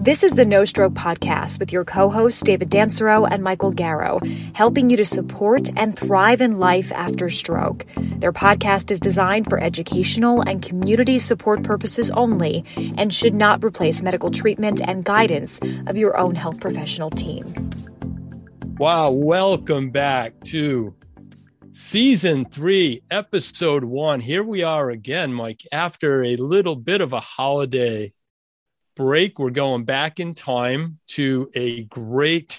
This is the No Stroke Podcast with your co hosts, David Dancero and Michael Garrow, helping you to support and thrive in life after stroke. Their podcast is designed for educational and community support purposes only and should not replace medical treatment and guidance of your own health professional team. Wow, welcome back to season three, episode one. Here we are again, Mike, after a little bit of a holiday break, we're going back in time to a great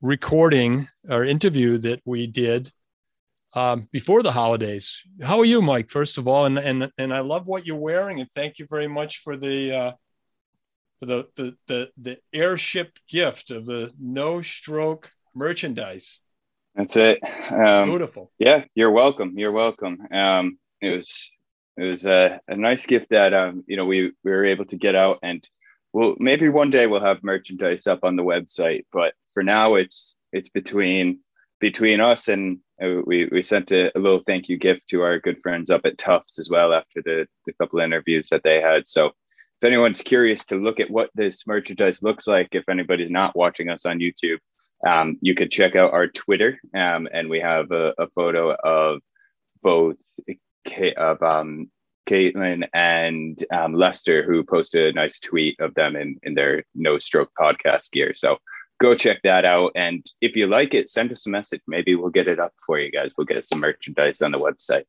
recording or interview that we did um, before the holidays. How are you, Mike? First of all, and and and I love what you're wearing, and thank you very much for the uh, for the the the the airship gift of the no stroke merchandise. That's it. Um, Beautiful. Yeah, you're welcome. You're welcome. Um, it was it was a, a nice gift that um, you know we we were able to get out and well maybe one day we'll have merchandise up on the website but for now it's it's between between us and uh, we we sent a, a, little thank you gift to our good friends up at tufts as well after the the couple interviews that they had. So if anyone's curious to look at what this merchandise looks like if anybody's not watching us on youtube um, you could check out our twitter um, and we have a, a photo of both of um, Caitlin and um, Lester, who posted a nice tweet of them in, in their No Stroke podcast gear. So go check that out. And if you like it, send us a message. Maybe we'll get it up for you guys. We'll get some merchandise on the website.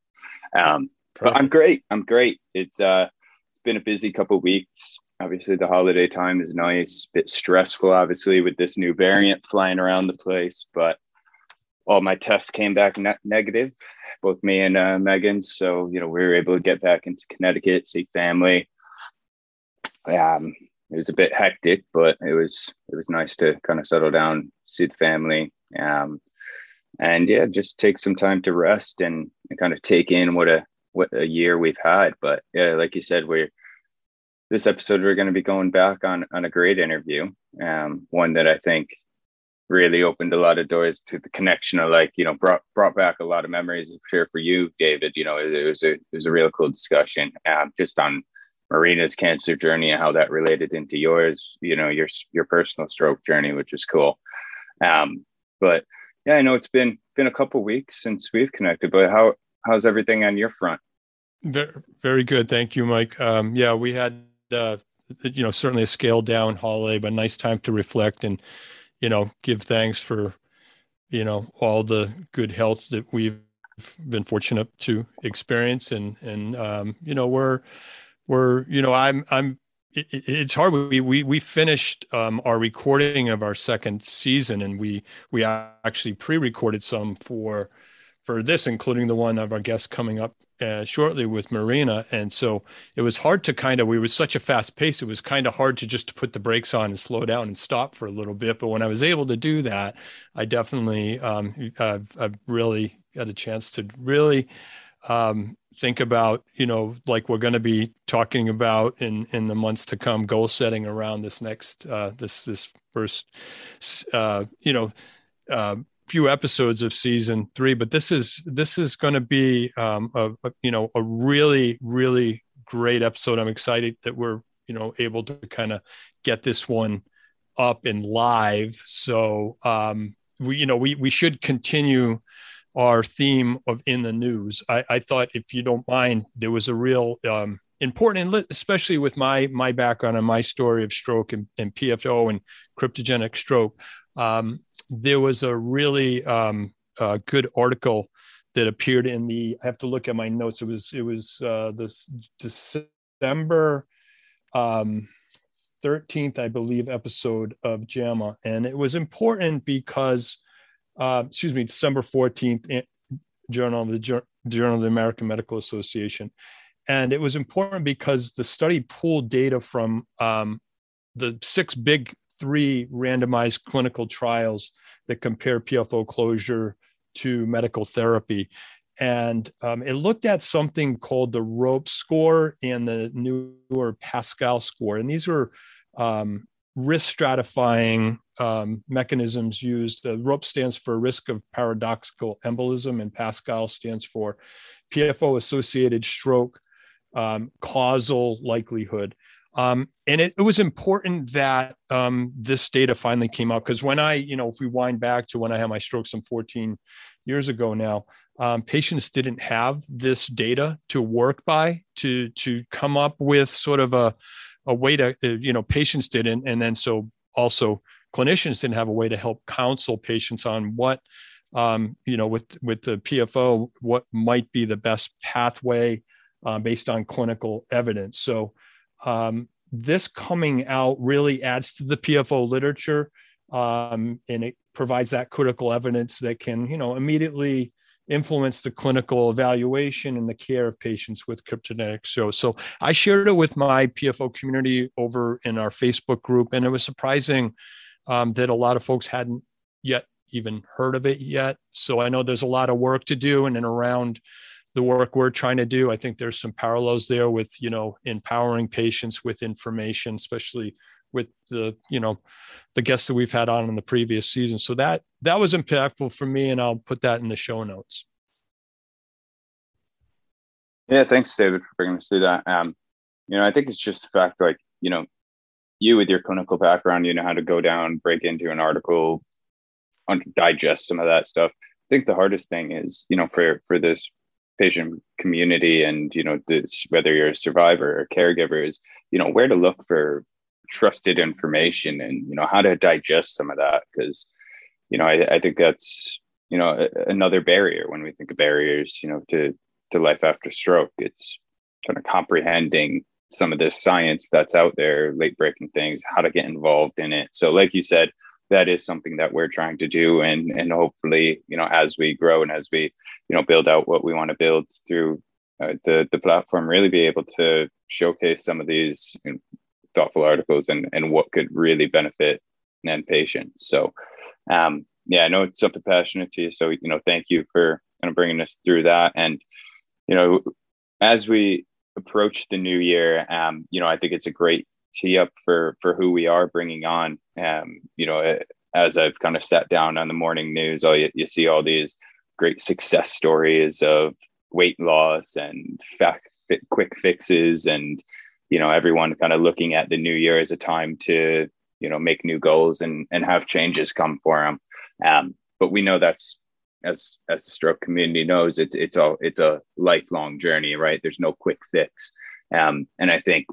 Um, but I'm great. I'm great. It's uh, it's been a busy couple weeks. Obviously, the holiday time is nice. A bit stressful, obviously, with this new variant flying around the place. But all my tests came back ne- negative, both me and uh, Megan. So you know we were able to get back into Connecticut, see family. Um, it was a bit hectic, but it was it was nice to kind of settle down, see the family, um, and yeah, just take some time to rest and, and kind of take in what a what a year we've had. But yeah, like you said, we're this episode we're going to be going back on on a great interview, um, one that I think really opened a lot of doors to the connection of like you know brought brought back a lot of memories I'm sure for you david. You know it, it, was a it was a real cool discussion um, just on marina's cancer journey and how that related into yours you know your your personal stroke journey which is cool. Um, but yeah i know it's been been a couple weeks since we've connected but how how's everything on your front? Very, very good. Thank you mike. Um, yeah we had uh, you know certainly a scaled down holiday but nice time to reflect and you know, give thanks for, you know, all the good health that we've been fortunate to experience. And, and, um, you know, we're, we're, you know, I'm, I'm, it, it's hard. We, we, we finished um, our recording of our second season and we, we actually pre-recorded some for, for this, including the one of our guests coming up uh, shortly with Marina, and so it was hard to kind of. We were such a fast pace; it was kind of hard to just to put the brakes on and slow down and stop for a little bit. But when I was able to do that, I definitely, um, I've, I've really got a chance to really um, think about, you know, like we're going to be talking about in in the months to come, goal setting around this next uh, this this first, uh, you know. Uh, few episodes of season three, but this is this is going to be um, a, a, you know a really really great episode. I'm excited that we're you know able to kind of get this one up and live. So um, we you know we we should continue our theme of in the news. I, I thought if you don't mind, there was a real um, important, and especially with my my background and my story of stroke and, and PFO and cryptogenic stroke. Um, there was a really um, uh, good article that appeared in the. I have to look at my notes. It was it was uh, this December um, 13th, I believe, episode of JAMA, and it was important because, uh, excuse me, December 14th, eh, Journal of the Journal of the American Medical Association, and it was important because the study pooled data from um, the six big three randomized clinical trials that compare PFO closure to medical therapy. And um, it looked at something called the ROPE score and the newer Pascal score. And these were um, risk stratifying um, mechanisms used. The ROPE stands for risk of paradoxical embolism, and Pascal stands for PFO associated stroke um, causal likelihood. Um, and it, it, was important that um, this data finally came out because when I, you know, if we wind back to when I had my stroke some 14 years ago now, um, patients didn't have this data to work by to to come up with sort of a a way to, uh, you know, patients didn't, and then so also clinicians didn't have a way to help counsel patients on what um, you know, with with the PFO, what might be the best pathway uh, based on clinical evidence. So um, this coming out really adds to the PFO literature, um, and it provides that critical evidence that can, you know, immediately influence the clinical evaluation and the care of patients with cryptogenic shows. So I shared it with my PFO community over in our Facebook group, and it was surprising um, that a lot of folks hadn't yet even heard of it yet. So I know there's a lot of work to do in and around the work we're trying to do. I think there's some parallels there with, you know, empowering patients with information, especially with the, you know, the guests that we've had on in the previous season. So that that was impactful for me, and I'll put that in the show notes. Yeah, thanks, David, for bringing us through that. Um, you know, I think it's just the fact, like, you know, you with your clinical background, you know how to go down, break into an article, digest some of that stuff. I think the hardest thing is, you know, for for this patient community and you know this whether you're a survivor or caregiver is you know where to look for trusted information and you know how to digest some of that. Because you know I, I think that's you know another barrier when we think of barriers you know to to life after stroke. It's kind of comprehending some of this science that's out there late breaking things how to get involved in it. So like you said that is something that we're trying to do. And and hopefully you know as we grow and as we you know build out what we want to build through uh, the the platform really be able to showcase some of these you know, thoughtful articles and and what could really benefit and patients so um yeah i know it's something passionate to you. So you know thank you for kind of bringing us through that. And you know as we approach the new year um you know i think it's a great tee up for for who we are bringing on. Um, you know, as I've kind of sat down on the morning news, all you, you see all these great success stories of weight loss and fact, fit, quick fixes, and you know, everyone kind of looking at the new year as a time to you know make new goals and and have changes come for them. Um, but we know that's as as the stroke community knows, it's it's a it's a lifelong journey, right? There's no quick fix. Um, and I think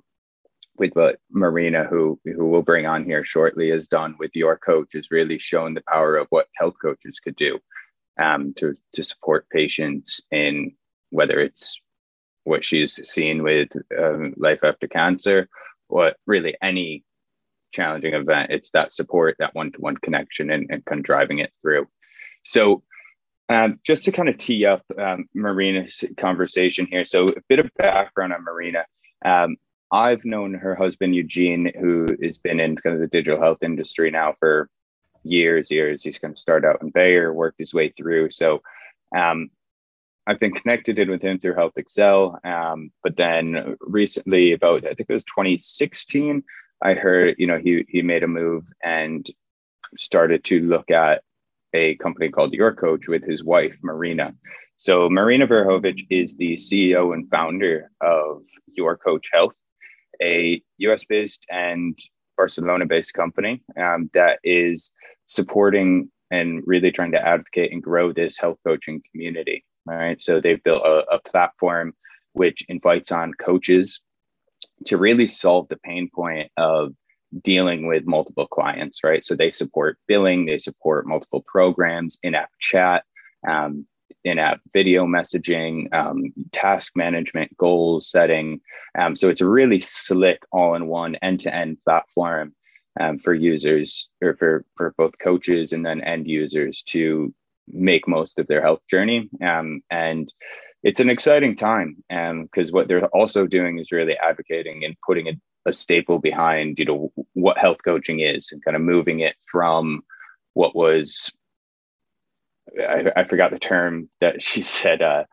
with what Marina, who who we'll bring on here shortly, has done with your coach is really shown the power of what health coaches could do um, to to support patients in whether it's what she's seen with um, life after cancer, or really any challenging event. It's that support, that one to one connection, and, and kind of driving it through. So. Um, just to kind of tee up um, Marina's conversation here. So, a bit of background on Marina. Um, I've known her husband Eugene, who has been in kind of the digital health industry now for years, years. He's kind of started out in Bayer, worked his way through. So um, I've been connected in with him through HealthXL. Um, but then recently, about I think it was 2016, I heard you know he he made a move and started to look at a company called Your Coach with his wife Marina. So Marina Borukhovich is the CEO and founder of Your Coach Health a US based and Barcelona based company um, that is supporting and really trying to advocate and grow this health coaching community. Right. So they've built a, a platform which invites on coaches to really solve the pain point of dealing with multiple clients, right? So they support billing, they support multiple programs, in app chat, um, in-app video messaging, um, task management, goals setting. Um, so it's a really slick, all-in-one, end-to-end platform um, for users or for for both coaches and then end users to make most of their health journey. Um, and it's an exciting time because um, what they're also doing is really advocating and putting a, a staple behind, you know, what health coaching is and kind of moving it from what was I, I forgot the term that she said uh,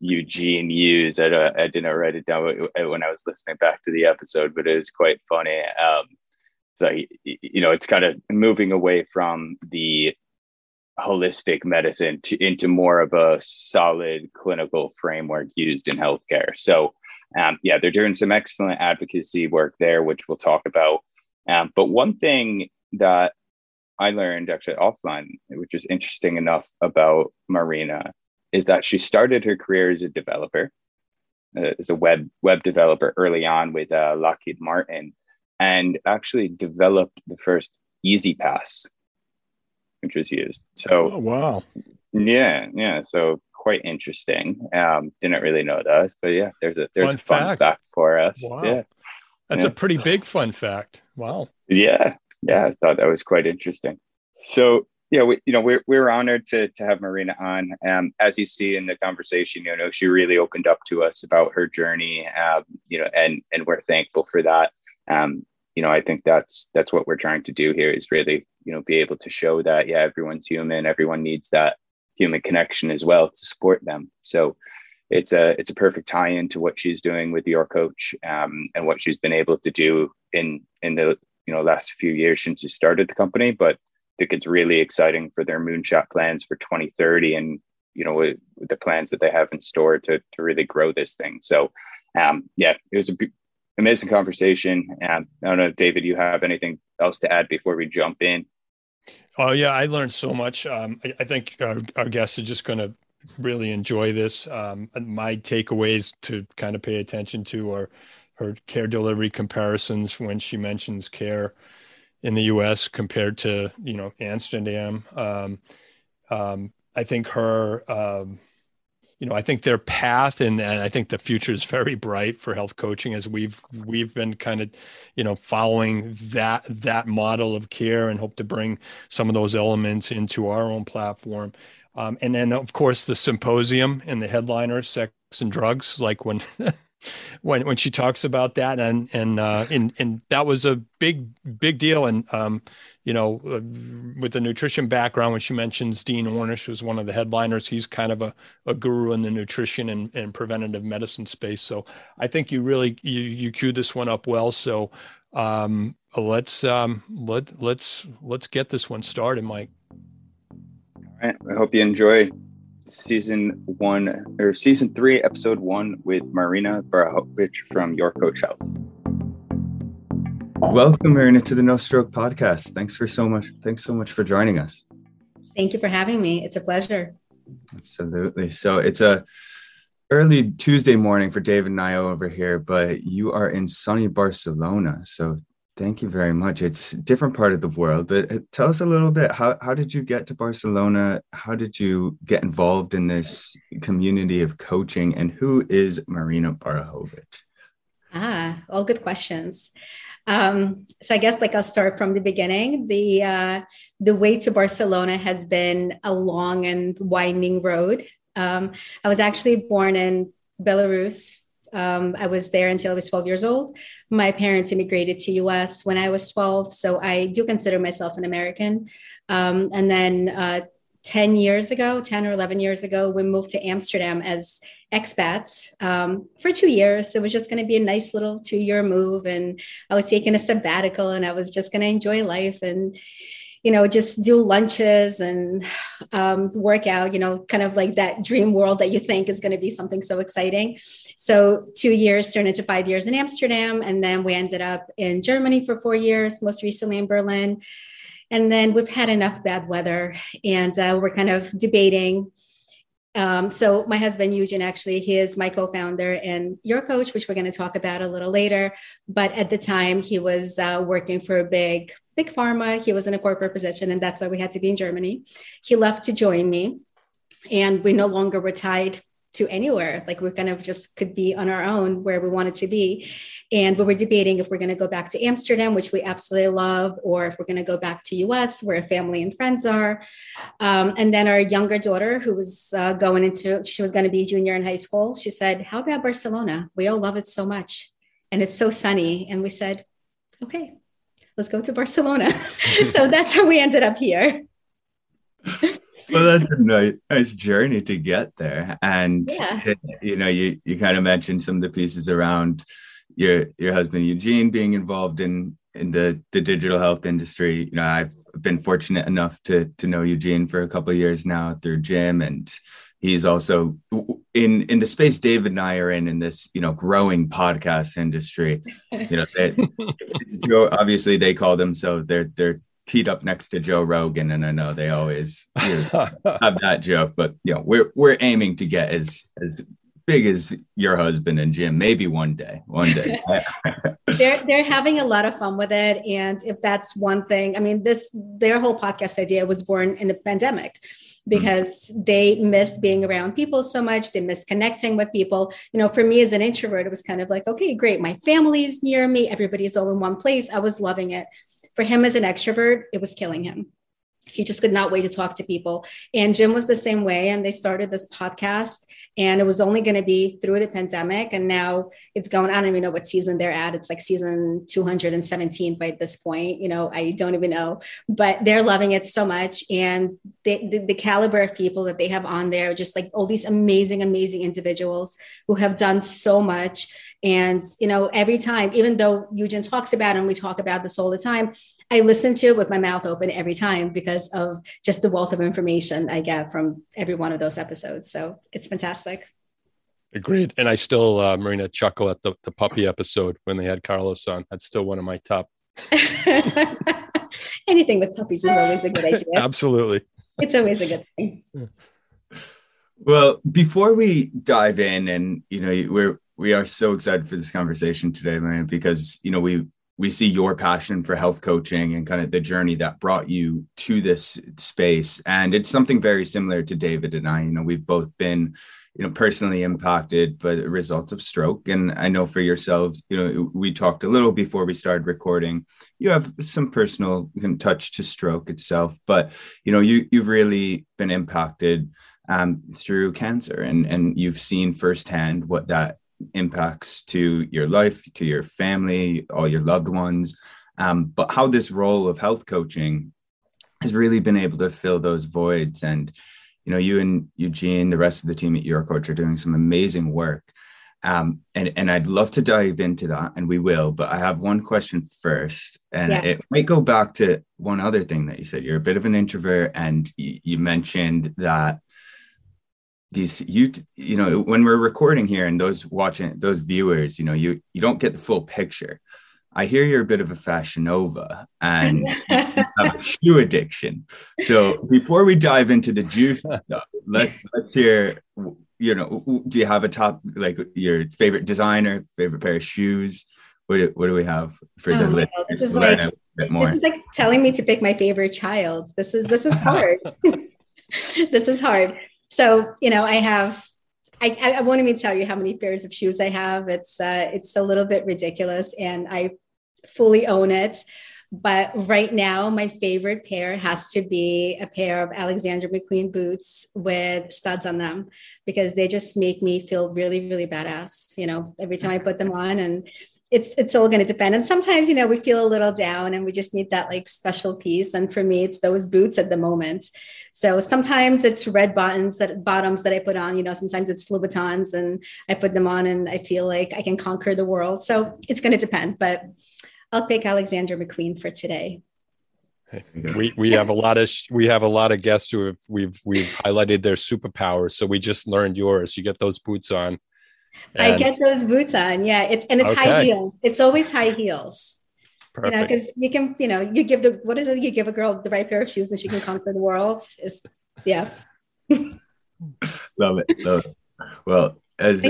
Eugene used. I, I didn't write it down when I was listening back to the episode, but it was quite funny. Um, so, you know, it's kind of moving away from the holistic medicine to, into more of a solid clinical framework used in healthcare. So, um, yeah, they're doing some excellent advocacy work there, which we'll talk about. Um, but one thing that I learned actually offline, which is interesting enough about Marina, is that she started her career as a developer, uh, as a web web developer early on with uh, Lockheed Martin, and actually developed the first E-ZPass, which was used. So, oh, wow, yeah, yeah. So quite interesting. Um, didn't really know that, but yeah, there's a there's fun a fun fact. fact for us. Wow. Yeah, that's yeah. a pretty big fun fact. Wow. Yeah, yeah, I thought that was quite interesting. So yeah, we, you know, we're we're honored to to have Marina on. Um, as you see in the conversation, you know, she really opened up to us about her journey. Um, you know, and and we're thankful for that. Um, you know, I think that's that's what we're trying to do here is really, you know, be able to show that yeah, everyone's human, everyone needs that human connection as well to support them. So it's a it's a perfect tie in to what she's doing with your coach um, and what she's been able to do in in the you know last few years since she started the company. But I think it's really exciting for their moonshot plans for 2030 and you know with, with the plans that they have in store to to really grow this thing. So um, yeah, it was a b- amazing conversation. and I don't know, David, you have anything else to add before we jump in? Oh yeah, I learned so much. Um, I, I, think our, our, guests are just going to really enjoy this. Um, my takeaways to kind of pay attention to are her care delivery comparisons when she mentions care in the U.S. compared to you know Amsterdam. Um, um I think her um, you know, I think their path and, and I think the future is very bright for health coaching as we've we've been kind of, you know, following that that model of care and hope to bring some of those elements into our own platform. Um, and then of course the symposium and the headliner, sex and drugs, like when when when she talks about that and and uh, and and that was a big big deal. And um, you know uh, with the nutrition background when she mentions Dean Ornish who's one of the headliners he's kind of a, a guru in the nutrition and, and preventative medicine space. So I think you really you you queued this one up well. So um, let's um, let let's let's get this one started Mike. All right. I hope you enjoy season one or season three, episode one with Marina Borukhovich from Your Coach Health. Welcome, Marina, to the No Stroke podcast. Thanks for so much. Thanks so much for joining us. Thank you for having me. It's a pleasure. Absolutely. So it's a early Tuesday morning for David and I over here, but you are in sunny Barcelona. So Thank you very much. It's a different part of the world, but uh, tell us a little bit. How, how did you get to Barcelona? How did you get involved in this community of coaching? And who is Marina Borukhovich? Ah, all good questions. Um, so I guess like I'll start from the beginning. The uh, the way to Barcelona has been a long and winding road. Um, I was actually born in Belarus um, I was there until I was 12 years old. My parents immigrated to US when I was 12, so I do consider myself an American. Um, and then uh, 10 years ago, 10 or 11 years ago, we moved to Amsterdam as expats um, for two years. It was just going to be a nice little two year move. And I was taking a sabbatical and I was just going to enjoy life. And you know, just do lunches and um, work out, you know, kind of like that dream world that you think is going to be something so exciting. So, two years turned into five years in Amsterdam. And then we ended up in Germany for four years, most recently in Berlin. And then we've had enough bad weather and uh, we're kind of debating um, so my husband Eugene actually he is my co-founder and your coach, which we're going to talk about a little later. But at the time he was uh, working for a big big pharma. He was in a corporate position, and that's why we had to be in Germany. He left to join me, and we no longer were tied to anywhere. Like we're kind of just could be on our own where we wanted to be. And we were debating if we're going to go back to Amsterdam, which we absolutely love, or if we're going to go back to US where family and friends are. Um, and then our younger daughter, who was uh, going into, she was going to be junior in high school, she said, How about Barcelona? We all love it so much. And it's so sunny. And we said, Okay, let's go to Barcelona. so that's how we ended up here well, that's a nice, nice journey to get there. And yeah. Eh, you know, you you kind of mentioned some of the pieces around your your husband Eugene being involved in in the the digital health industry. You know, I've been fortunate enough to to know Eugene for a couple of years now through Jim and he's also in in the space David and I are in in this you know growing podcast industry. You know, they, it's, it's Joe. Obviously, they call themselves they're they're teed up next to Joe Rogan, and I know they always have that joke. But you know, we're we're aiming to get as as big as your husband and Jim. Maybe one day, one day. they're they're having a lot of fun with it, and if that's one thing, I mean, this their whole podcast idea was born in the pandemic because mm-hmm. they missed being around people so much. They missed connecting with people. You know, for me as an introvert, it was kind of like, okay, great. My family's near me. Everybody's all in one place. I was loving it. For him as an extrovert, it was killing him he just could not wait to talk to people. And Jim was the same way. And they started this podcast, and it was only going to be through the pandemic. And now it's going, I don't even know what season they're at. It's like season 217 by this point. You know, I don't even know, but they're loving it so much. And the, the, the caliber of people that they have on there, just like all these amazing, amazing individuals who have done so much. And, you know, every time, even though Eugene talks about it and we talk about this all the time, I listen to it with my mouth open every time because of just the wealth of information I get from every one of those episodes. So it's fantastic. Agreed. And I still, uh, Marina, chuckle at the, the puppy episode when they had Carlos on. That's still one of my top. Anything with puppies is always a good idea. Absolutely. It's always a good thing. Well, before we dive in, and you know, we're we are so excited for this conversation today, man, because you know we we see your passion for health coaching and kind of the journey that brought you to this space. And it's something very similar to david and i. You know we've both been you know personally impacted by the results of stroke. And i know for yourselves you know we talked a little before we started recording. You have some personal touch to stroke itself but you know you you've really been impacted um, through cancer and and you've seen firsthand what that impacts to your life, to your family, all your loved ones. Um, but how this role of health coaching has really been able to fill those voids. And, you know, you and Eugene, the rest of the team at your Coach are doing some amazing work. Um, and, and I'd love to dive into that, and we will. But I have one question first, and yeah. it might go back to one other thing that you said. You're a bit of an introvert, and you, you mentioned that these you you know when we're recording here and those watching those viewers you know you you don't get the full picture i hear you're a bit of a fashion nova and have a shoe addiction so before we dive into the juice stuff let's let's hear you know do you have a top like your favorite designer favorite pair of shoes what do, what do we have for oh, the listeners this is like, This is like telling me to pick my favorite child. This is this is hard. this is hard. So, you know, I have, I, I won't even tell you how many pairs of shoes I have. It's, uh, it's a little bit ridiculous and I fully own it. But right now, my favorite pair has to be a pair of Alexander McQueen boots with studs on them because they just make me feel really, really badass, you know, every time I put them on. And it's it's all going to depend. And sometimes you know we feel a little down and we just need that like special piece and for me it's those boots at the moment. So sometimes it's red bottoms that bottoms that i put on you know sometimes it's louboutins and i put them on and i feel like i can conquer the world. So it's going to depend but i'll pick alexander mcqueen for today. We we have a lot of we have a lot of guests who have we've we've highlighted their superpowers. So we just learned yours. You get those boots on and I get those boots on. Yeah, it's and it's okay. high heels. It's always high heels. Perfect. You know, because you can, you know, you give the what is it? You give a girl the right pair of shoes and she can conquer the world. Is yeah. love it. Love it. Well, as.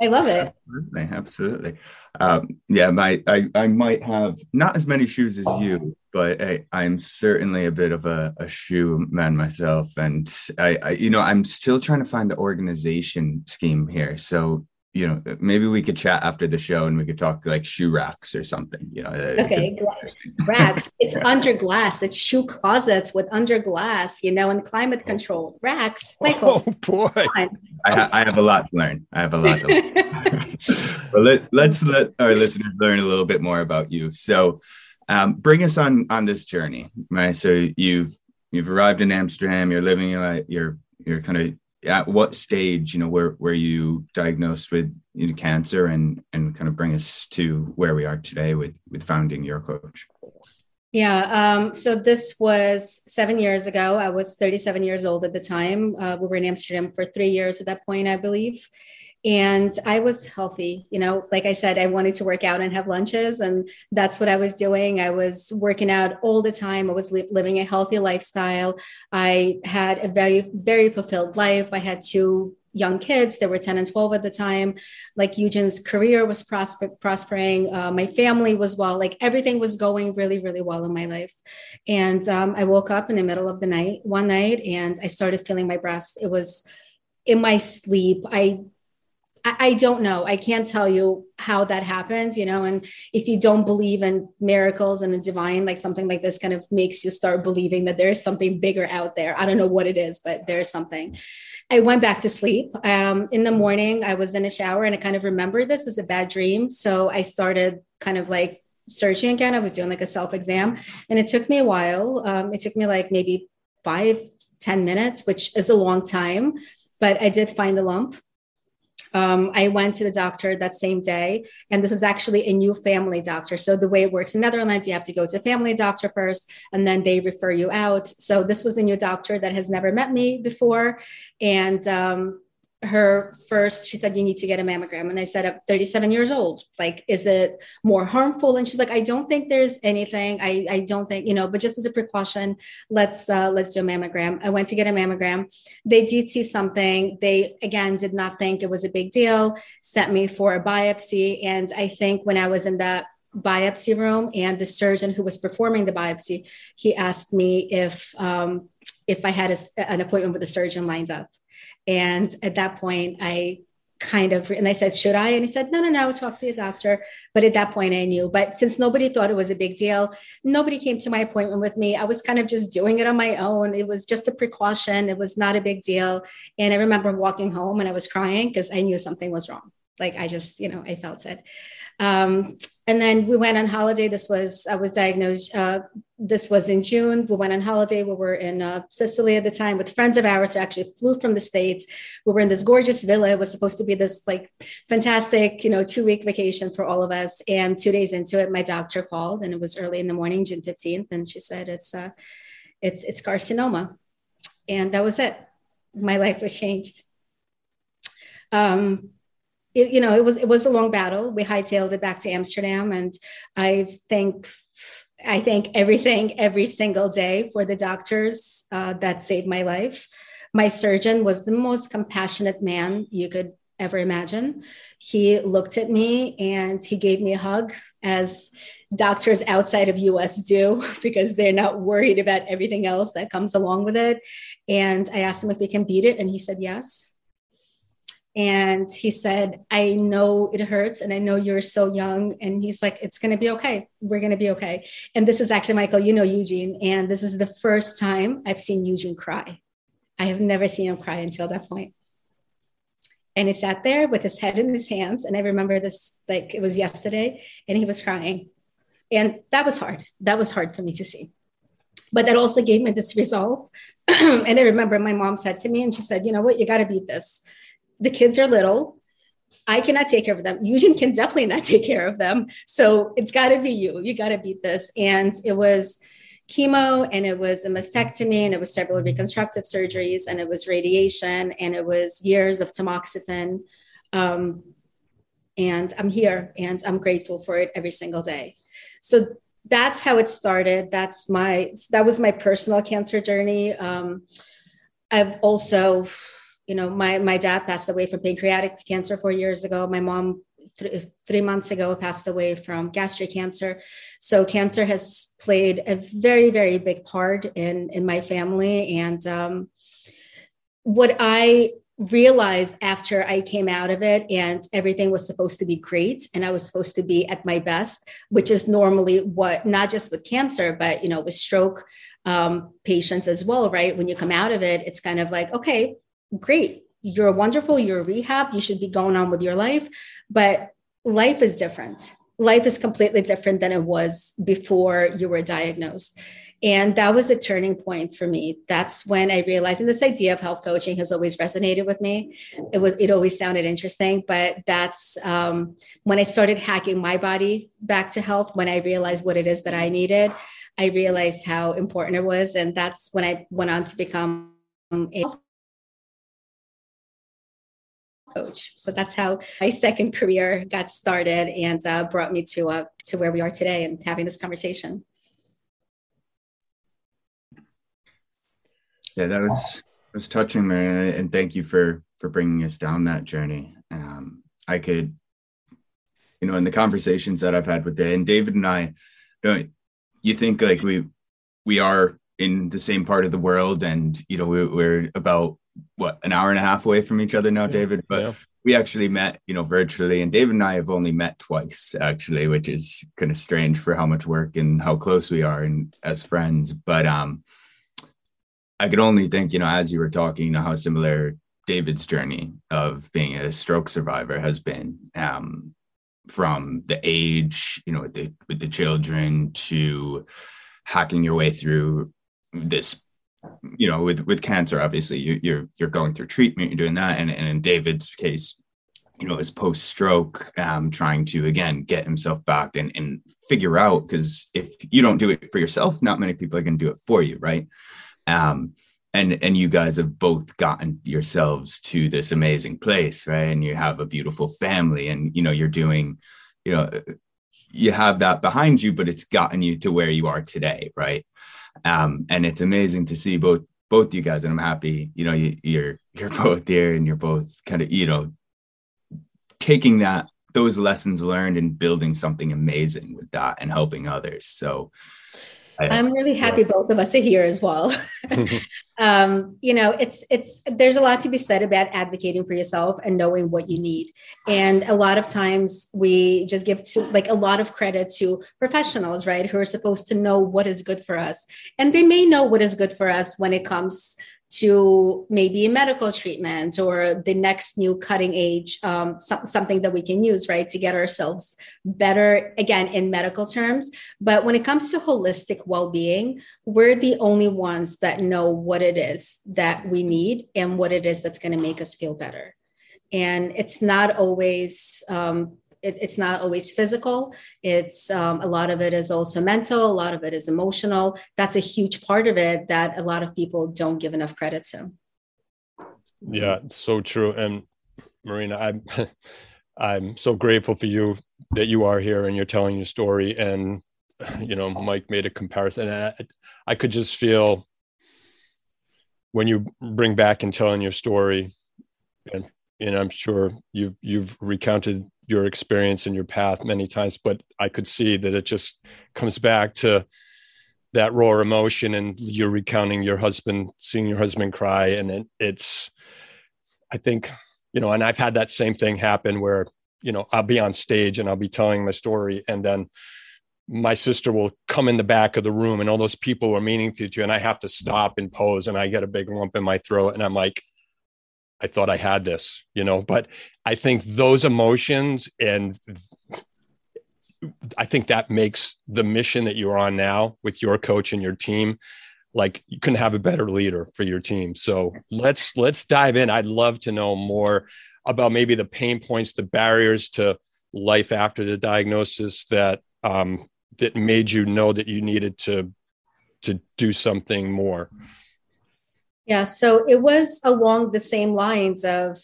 I love it. Absolutely, absolutely. Um, yeah, my I, I might have not as many shoes as you, but I, I'm certainly a bit of a, a shoe man myself, and I, I, you know, I'm still trying to find the organization scheme here. So you know, maybe we could chat after the show and we could talk like shoe racks or something, you know. Uh, okay, racks. It's under glass. It's shoe closets with under glass, you know, and climate oh. control racks. Michael, oh boy, I, ha- I, have a lot to learn. I have a lot to learn. but let, let's let our listeners learn a little bit more about you. So, um, bring us on on this journey, right? So you've you've arrived in Amsterdam. You're living your you're you're kind of at what stage you know where were you diagnosed with you know, cancer and and kind of bring us to where we are today with with founding your coach Yeah. Um, so this was seven years ago. I was 37 years old at the time. Uh, we were in Amsterdam for three years at that point, I believe. And I was healthy. You know, like I said, I wanted to work out and have lunches. And that's what I was doing. I was working out all the time. I was li- living a healthy lifestyle. I had a very, very fulfilled life. I had two young kids. They were 10 and 12 at the time. Like Eugene's career was prosper- prospering. Uh, my family was well. Like everything was going really, really well in my life. And um, I woke up in the middle of the night one night and I started feeling my breast. It was in my sleep. I I don't know. I can't tell you how that happens, you know. And if you don't believe in miracles and a divine, like something like this kind of makes you start believing that there is something bigger out there. I don't know what it is, but there's something. I went back to sleep. Um, in the morning, I was in a shower and I kind of remembered this as a bad dream. So I started kind of like searching again. I was doing like a self exam and it took me a while. Um, it took me like maybe five, ten minutes, which is a long time, but I did find the lump um, I went to the doctor that same day, and this was actually a new family doctor. So the way it works in Netherlands, you have to go to a family doctor first, and then they refer you out. So this was a new doctor that has never met me before, and um, her first she said you need to get a mammogram. And i said i'm 37 years old. Like is it more harmful? And she's like i don't think there's anything. I i don't think you know but just as a precaution let's uh let's do a mammogram. I went to get a mammogram. They did see something. They again did not think it was a big deal sent me for a biopsy. And i think when i was in that biopsy room and the surgeon who was performing the biopsy he asked me if um if i had a, an appointment with the surgeon lined up and at that point, I kind of, and I said, should I? And he said, no, no, no, talk to your doctor. But at that point, I knew. But since nobody thought it was a big deal, nobody came to my appointment with me. I was kind of just doing it on my own. It was just a precaution, it was not a big deal. And I remember walking home and I was crying because I knew something was wrong. Like I just, you know, I felt it. Um, and then we went on holiday. This was I was diagnosed. Uh, this was in June. We went on holiday. We were in uh, Sicily at the time with friends of ours who actually flew from the states. We were in this gorgeous villa. It was supposed to be this like fantastic, you know, two week vacation for all of us. And two days into it, my doctor called, and it was early in the morning, June fifteenth, and she said it's uh, it's it's carcinoma, and that was it. My life was changed. Um, it, you know, it was it was a long battle. We hightailed it back to Amsterdam, and I think I thank everything every single day for the doctors uh, that saved my life. My surgeon was the most compassionate man you could ever imagine. He looked at me and he gave me a hug, as doctors outside of US do, because they're not worried about everything else that comes along with it. And I asked him if we can beat it, and he said yes. And he said, I know it hurts and I know you're so young. And he's like, it's going to be okay. We're going to be okay. And this is actually, Michael, you know Eugene. And this is the first time I've seen Eugene cry. I have never seen him cry until that point. And he sat there with his head in his hands. And I remember this like it was yesterday, and he was crying. And that was hard. That was hard for me to see. But that also gave me this resolve. and I remember my mom said to me, and she said, You know what? You got to beat this the kids are little. I cannot take care of them. Eugene can definitely not take care of them. So it's got to be you. You got to beat this. And it was chemo and it was a mastectomy and it was several reconstructive surgeries and it was radiation and it was years of tamoxifen. Um, and I'm here and I'm grateful for it every single day. So that's how it started. That's my, that was my personal cancer journey. Um, I've also, you know, my, my dad passed away from pancreatic cancer four years ago. My mom, th- three months ago, passed away from gastric cancer. So cancer has played a very, very big part in, in my family. And um, what I realized after I came out of it and everything was supposed to be great and I was supposed to be at my best, which is normally what not just with cancer, but you know, with stroke um, patients as well, right? When you come out of it, it's kind of like, okay, great. You're wonderful. You're rehab. You should be going on with your life. But life is different. Life is completely different than it was before you were diagnosed. And that was a turning point for me. That's when I realized, and this idea of health coaching has always resonated with me. It was, it always sounded interesting, but that's um, when I started hacking my body back to health. When I realized what it is that I needed, I realized how important it was. And that's when I went on to become a coach. So that's how my second career got started and uh, brought me to uh, to where we are today and having this conversation. Yeah, that was was touching, Mary, and thank you for for bringing us down that journey. Um, I could, you know, in the conversations that I've had with Dave and David and I, don't you think like we we are in the same part of the world, and you know, we, we're about what an hour and a half away from each other now, David. But yeah. we actually met, you know, virtually, and David and I have only met twice, actually, which is kind of strange for how much work and how close we are and as friends. But um, I could only think, you know, as you were talking, you know, how similar David's journey of being a stroke survivor has been. Um, from the age, you know, with the with the children to hacking your way through this you know with with cancer obviously you, you're you're going through treatment you're doing that. And, and in david's case you know his post stroke um trying to again get himself back and and figure out because if you don't do it for yourself not many people are going to do it for you right? Um and and you guys have both gotten yourselves to this amazing place right? And you have a beautiful family and you know you're doing you know you have that behind you but it's gotten you to where you are today right um, and it's amazing to see both both you guys, and I'm happy. You know, you, you're you're both there, and you're both kind of you know taking that those lessons learned and building something amazing with that and helping others. So I, am really happy yeah. both of us are here as well. um, you know, it's it's there's a lot to be said about advocating for yourself and knowing what you need. And a lot of times we just give to like a lot of credit to professionals, right, who are supposed to know what is good for us. And they may know what is good for us when it comes to maybe medical treatment or the next new cutting age um, so- something that we can use right to get ourselves better again in medical terms. But when it comes to holistic well-being we're the only ones that know what it is that we need and what it is that's going to make us feel better. And it's not always um, it, it's not always physical. It's um, a lot of it is also mental. A lot of it is emotional. That's a huge part of it that a lot of people don't give enough credit to. Yeah, so true. And Marina, I'm I'm so grateful for you that you are here and you're telling your story. And you know, Mike made a comparison. I, I could just feel when you bring back and telling your story, and and I'm sure you've you've recounted your experience and your path many times, but I could see that it just comes back to that raw emotion and you're recounting your husband, seeing your husband cry. And it, it's, I think, you know, and I've had that same thing happen where, you know, I'll be on stage and I'll be telling my story and then my sister will come in the back of the room and all those people are meaningful to you and I have to stop and pose and I get a big lump in my throat and I'm like, I thought I had this, you know, but I think those emotions and I think that makes the mission that you're on now with your coach and your team like you couldn't have a better leader for your team. So let's let's dive in. I'd love to know more about maybe the pain points, the barriers to life after the diagnosis that um, that made you know that you needed to to do something more. Yeah, so it was along the same lines of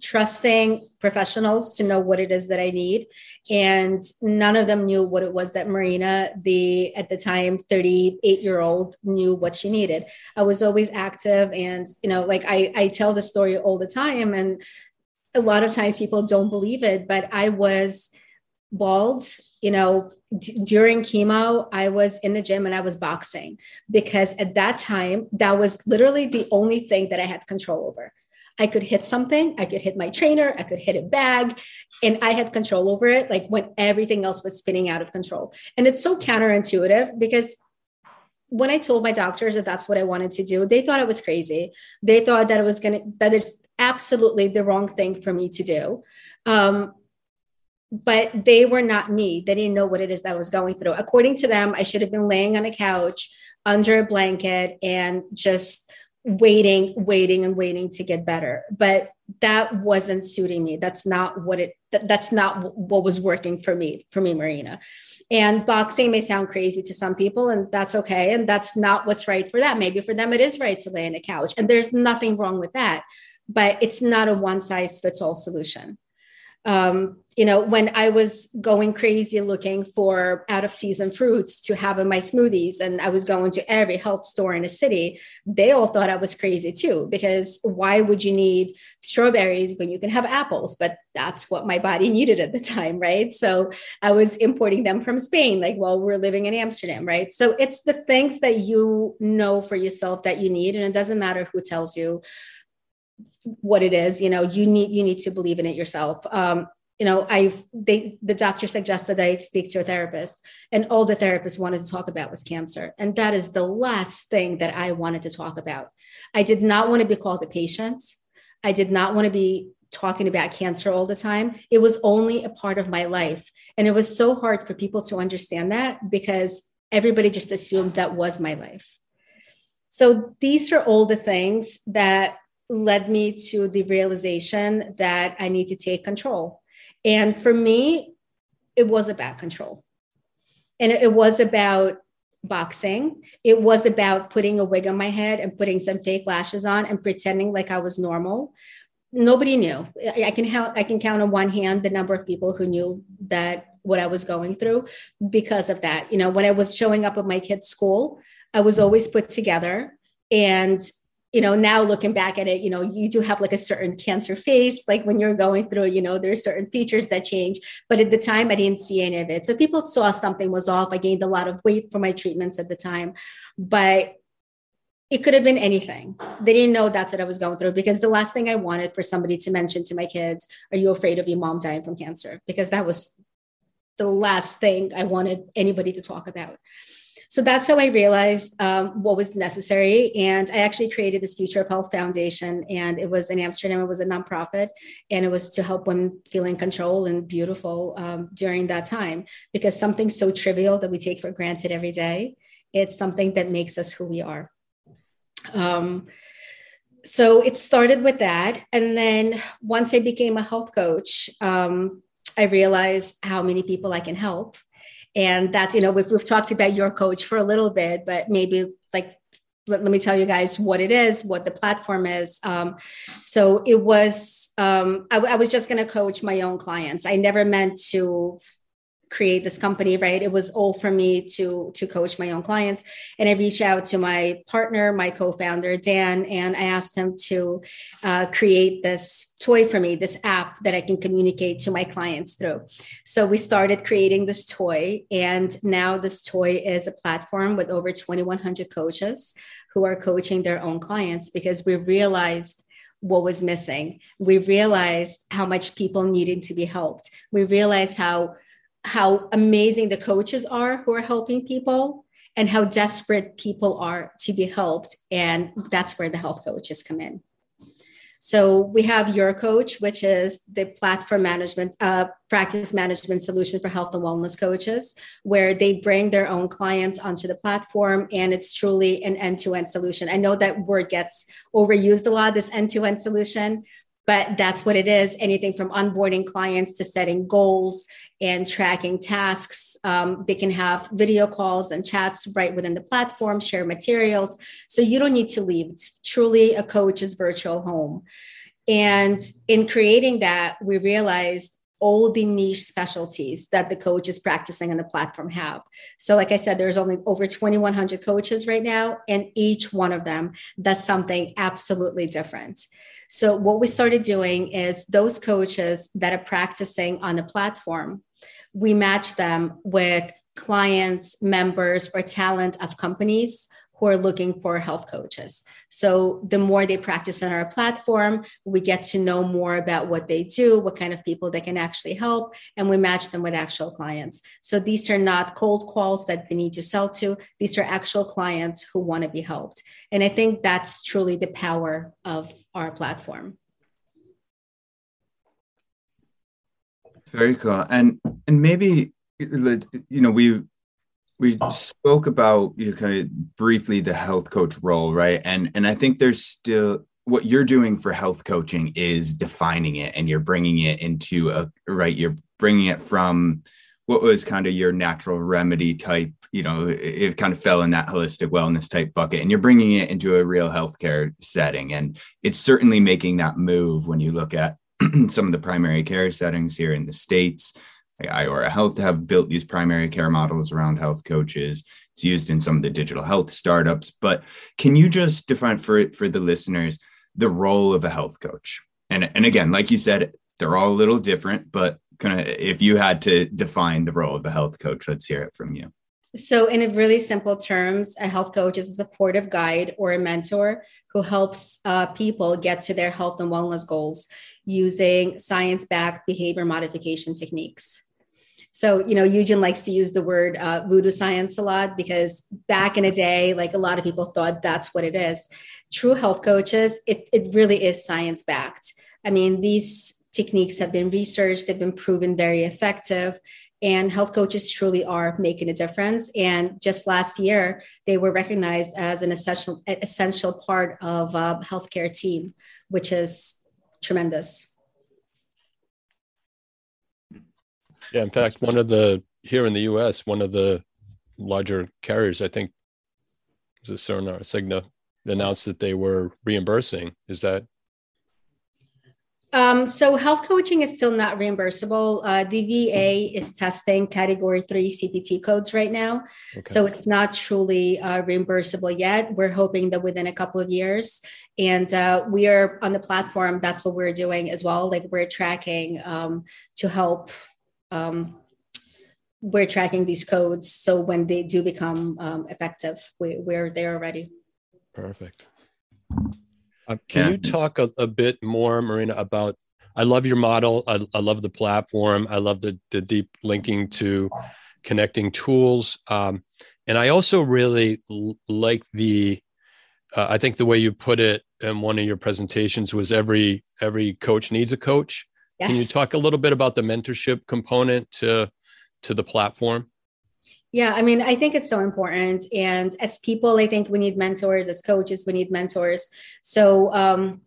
trusting professionals to know what it is that I need. And none of them knew what it was that Marina, the at the time 38 year old, knew what she needed. I was always active and, you know, like I, I tell the story all the time. And a lot of times people don't believe it, but I was bald, you know, d- during chemo, I was in the gym and I was boxing because at that time, that was literally the only thing that I had control over. I could hit something, I could hit my trainer, I could hit a bag, and I had control over it, like when everything else was spinning out of control. And it's so counterintuitive because when I told my doctors that that's what I wanted to do, they thought I was crazy. They thought that it was to, that it's absolutely the wrong thing for me to do. Um, but they were not me. They didn't know what it is that I was going through. According to them, I should have been laying on a couch under a blanket and just waiting, waiting, and waiting to get better. But that wasn't suiting me. That's not what it. That, that's not what was working for me. For me, Marina. And boxing may sound crazy to some people, and that's okay. And that's not what's right for them. Maybe for them, it is right to lay on a couch. And there's nothing wrong with that. But it's not a one size fits all solution um, you know, when I was going crazy looking for out of season fruits to have in my smoothies, and I was going to every health store in the city, they all thought I was crazy too. Because why would you need strawberries when you can have apples? But that's what my body needed at the time, right? So I was importing them from Spain, like while we're living in Amsterdam, right? So it's the things that you know for yourself that you need, and it doesn't matter who tells you what it is you know you need you need to believe in it yourself. Um, you know i they the doctor suggested i speak to a therapist and all the therapist wanted to talk about was cancer. And that is the last thing that i wanted to talk about. I did not want to be called a patient. I did not want to be talking about cancer all the time. It was only a part of my life. And it was so hard for people to understand that because everybody just assumed that was my life. So these are all the things that led me to the realization that I need to take control. And for me, it was about control. And it was about boxing. It was about putting a wig on my head and putting some fake lashes on and pretending like I was normal. Nobody knew. I can count, I can count on one hand the number of people who knew that what I was going through because of that. You know, when I was showing up at my kids' school, I was always put together and you know now looking back at it you know you do have like a certain cancer face like when you're going through you know there's certain features that change but at the time i didn't see any of it. So people saw something was off. I gained a lot of weight for my treatments at the time but it could have been anything. They didn't know that's what i was going through because the last thing i wanted for somebody to mention to my kids are you afraid of your mom dying from cancer? Because that was the last thing i wanted anybody to talk about so that's how I realized um, what was necessary. And I actually created this Future of Health Foundation, and it was in Amsterdam. It was a nonprofit, and it was to help women feel in control and beautiful um, during that time. Because something so trivial that we take for granted every day, it's something that makes us who we are. Um, so it started with that. And then once I became a health coach, um, I realized how many people I can help and that's you know we've, we've talked about your coach for a little bit but maybe like let, let me tell you guys what it is what the platform is. Um, so it was um, I, I was just going to coach my own clients. I never meant to create this company right it was all for me to to coach my own clients and i reached out to my partner my co-founder dan and i asked him to uh, create this toy for me this app that i can communicate to my clients through so we started creating this toy and now this toy is a platform with over 2100 coaches who are coaching their own clients because we realized what was missing. We realized how much people needed to be helped. We realized how how amazing the coaches are who are helping people and how desperate people are to be helped. And that's where the health coaches come in. So we have Your Coach, which is the platform management, uh, practice management solution for health and wellness coaches, where they bring their own clients onto the platform, and it's truly an end-to-end solution. I know that word gets overused a lot, this end-to-end solution, but that's what it is anything from onboarding clients to setting goals and tracking tasks um, they can have video calls and chats right within the platform share materials so you don't need to leave it's truly a coach's virtual home and in creating that we realized all the niche specialties that the coaches practicing on the platform have. So, like I said, there's only over 2,100 coaches right now, and each one of them does something absolutely different. So, what we started doing is those coaches that are practicing on the platform, we match them with clients, members, or talent of companies who are looking for health coaches. So the more they practice on our platform, we get to know more about what they do, what kind of people they can actually help, and we match them with actual clients. So these are not cold calls that they need to sell to, these are actual clients who want to be helped. And I think that's truly the power of our platform. Very cool. And and maybe you know we we spoke about you know, kind of briefly the health coach role right and and i think there's still what you're doing for health coaching is defining it and you're bringing it into a right you're bringing it from what was kind of your natural remedy type you know it, it, kind of fell in that holistic wellness type bucket and you're bringing it into a real healthcare setting and it's certainly making that move when you look at some of the primary care settings here in the states. Like iora health have built these primary care models around health coaches. It's used in some of the digital health startups but can you just define for for the listeners the role of a health coach? And and again like you said they're all a little different but kind of if you had to define the role of a health coach let's hear it from you. So in really simple terms a health coach is a supportive guide or a mentor who helps uh, people get to their health and wellness goals using science-backed behavior modification techniques so, you know, Eugene likes to use the word uh, voodoo science a lot because back in a day, like a lot of people thought that's what it is. True health coaches, it, it really is science backed. I mean, these techniques have been researched, they've been proven very effective, and health coaches truly are making a difference. And just last year, they were recognized as an essential essential part of a healthcare team, which is tremendous. Yeah, in fact, one of the here in the U.S., one of the larger carriers, I think, was it Cerner Cigna, announced that they were reimbursing. Is that um, so health coaching is still not reimbursable. Uh, the VA is testing category three CPT codes right now. Okay. So it's not truly uh, reimbursable yet. We're hoping that within a couple of years. And uh, we are on the platform, that's what we're doing as well. Like we're tracking um, to help. Um, we're tracking these codes. So when they do become um, effective, we, we're there already. Perfect. Uh, can yeah. you talk a, a, bit more, Marina, about? I love your model. I, I love the platform. I love the, the deep linking to connecting tools. Um, and I also really l- like the, uh, I think the way you put it in one of your presentations was every every coach needs a coach. Yes. Can you talk a little bit about the mentorship component to to the platform? Yeah, I mean, I think it's so important. And as people, I think we need mentors. As coaches, we need mentors. So, um,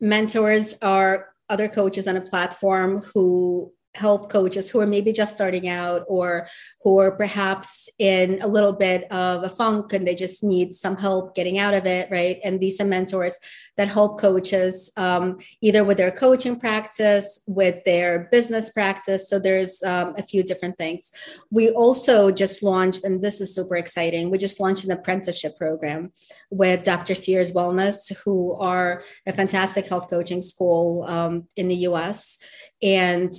mentors are other coaches on a platform who help coaches who are maybe just starting out or who are perhaps in a little bit of a funk and they just need some help getting out of it, right? And these are mentors that help coaches um, either with their coaching practice, with their business practice. So there's um, a few different things. We also just launched, and this is super exciting, we just launched an apprenticeship program with Dr. Sears Wellness, who are a fantastic health coaching school um, in the US. And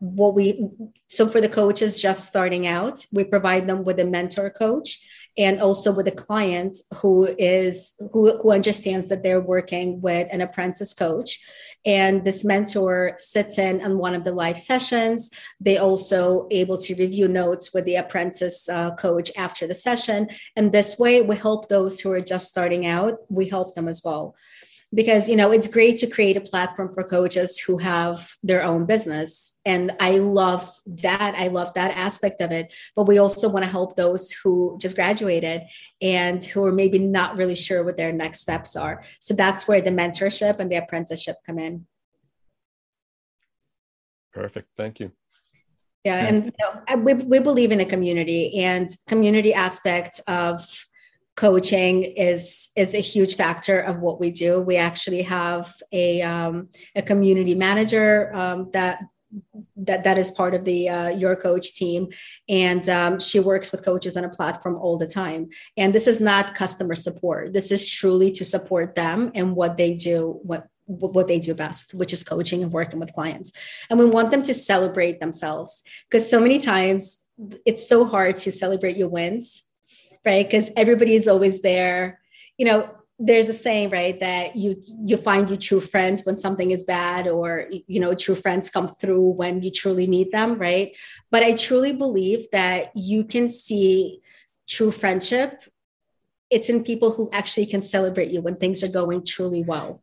what we so for the coaches just starting out we provide them with a mentor coach and also with a client who is who, who understands that they're working with an apprentice coach. And this mentor sits in on one of the live sessions. They also able to review notes with the apprentice uh, coach after the session. And this way we help those who are just starting out. We help them as well because you know it's great to create a platform for coaches who have their own business. And i love that. I love that aspect of it. But we also want to help those who just graduated and who are maybe not really sure what their next steps are. So that's where the mentorship and the apprenticeship come in. Perfect. Thank you. Yeah, and you know, we, we believe in a community and community aspect of coaching is is a huge factor of what we do. We actually have a um, a community manager um, that that that is part of the uh, your coach team. And um, she works with coaches on a platform all the time. And this is not customer support. This is truly to support them and what they do what what they do best which is coaching and working with clients. And we want them to celebrate themselves. Because so many times it's so hard to celebrate your wins right? Because everybody is always there. You know, there's a saying, right, that you you find your true friends when something is bad, or you know, true friends come through when you truly need them, right? But I truly believe that you can see true friendship. It's in people who actually can celebrate you when things are going truly well.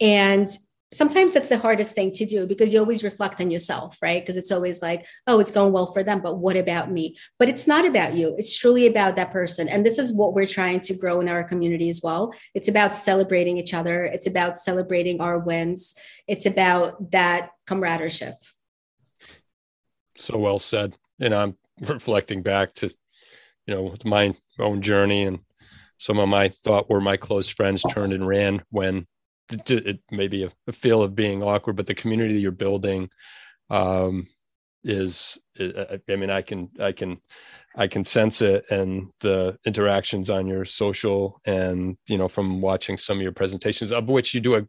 And sometimes that's the hardest thing to do because you always reflect on yourself, right? Because it's always like, oh, it's going well for them, but what about me? But it's not about you. It's truly about that person. And this is what we're trying to grow in our community as well. It's about celebrating each other, it's about celebrating our wins, it's about that camaraderie. So well said. And I'm reflecting back to, you know, my own journey and some of my thought were my close friends turned and ran when it, it maybe a, feel of being awkward, but the community you're building um, is, I mean, I can, I can, I can sense it and the interactions on your social and, you know, from watching some of your presentations of which you do a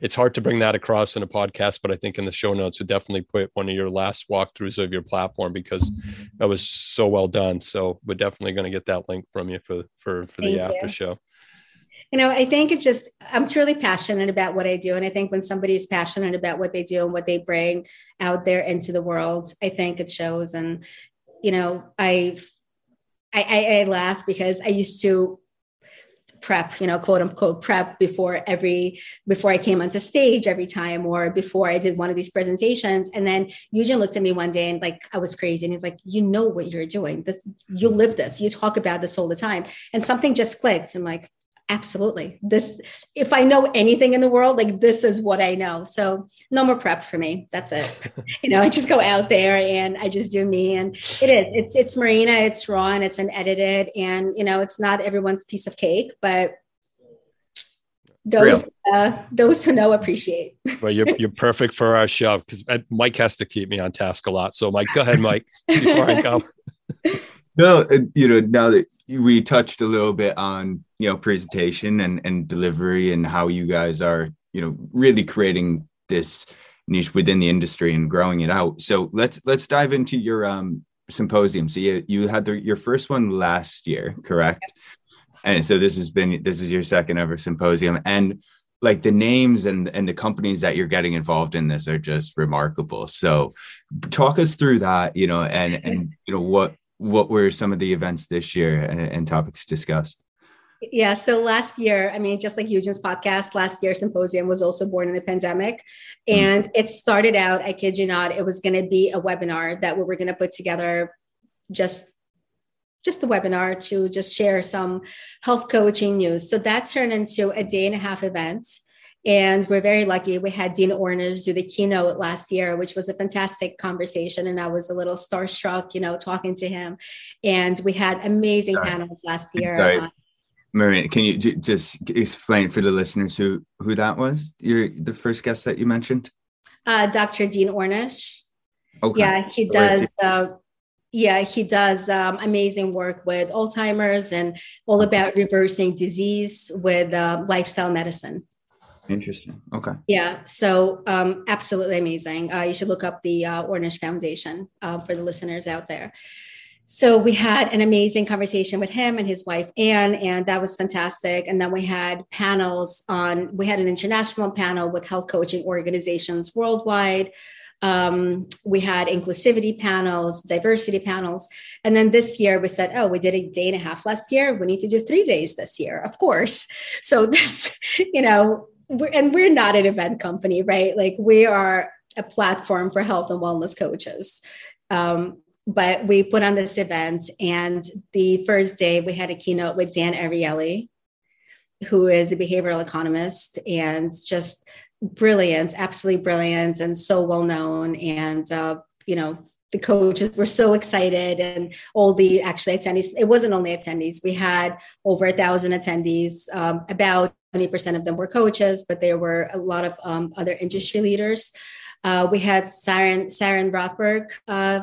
it's hard to bring that across in a podcast, but I think in the show notes we definitely put one of your last walkthroughs of your platform because that was so well done. So we're definitely going to get that link from you for for for the Thank after you. show. You know, I think it just I'm truly passionate about what I do, and I think when somebody is passionate about what they do and what they bring out there into the world, I think it shows. And you know, I've I, I, I laugh because I used to prep you know quote unquote prep before every before i came onto stage every time or before i did one of these presentations. And then eugene looked at me one day and like i was crazy. And he's like you know what you're doing. This you live this. You talk about this all the time. And something just clicked. I'm like absolutely. This if i know anything in the world like this is what i know. So no more prep for me. That's it. You know i just go out there and i just do me and it is it's it's marina it's raw and it's unedited and you know it's not everyone's piece of cake but those uh, those who know appreciate. Well you're, you're perfect for our show because uh, mike has to keep me on task a lot. So mike go ahead mike before i go no you know now that we touched a little bit on you know presentation and and delivery and how you guys are you know really creating this niche within the industry and growing it out. So let's let's dive into your um symposium. So you, you had the, your first one last year correct? And so this has been this is your second ever symposium. And like the names and and the companies that you're getting involved in this are just remarkable. So talk us through that you know and and you know what what were some of the events this year and, and topics discussed yeah. So last year, I mean, just like Eugene's podcast, last year symposium was also born in the pandemic. Hmm. And it started out, I kid you not, it was going to be a webinar that we were going to put together just just a webinar to just share some health coaching news. So that turned into a day and a half event. And we're very lucky. We had Dean Ornish do the keynote last year, which was a fantastic conversation. And I was a little starstruck, you know, talking to him. And we had amazing panels last year. Maria, can you j- just explain for the listeners who who that was? Your the first guest that you mentioned. Uh, Dr. Dean Ornish. Okay. Yeah, he does. Uh, yeah, he does um, amazing work with Alzheimer's and all about reversing disease with uh, lifestyle medicine. Interesting. Okay. Yeah. So um, absolutely amazing. Uh, you should look up the uh, Ornish Foundation uh, for the listeners out there so we had an amazing conversation with him and his wife anne and that was fantastic and then we had panels on we had an international panel with health coaching organizations worldwide um, we had inclusivity panels diversity panels and then this year we said oh we did a day and a half last year we need to do three days this year of course so this you know we're, and we're not an event company right? Like we are a platform for health and wellness coaches. Um, but we put on this event and the first day we had a keynote with dan ariely who is a behavioral economist and just brilliant absolutely brilliant and so well known. And uh, you know the coaches were so excited and all the actually attendees it wasn't only attendees we had over a thousand attendees um, about 20% of them were coaches but there were a lot of um, other industry leaders uh, we had Saranne, Saranne Rothberg uh,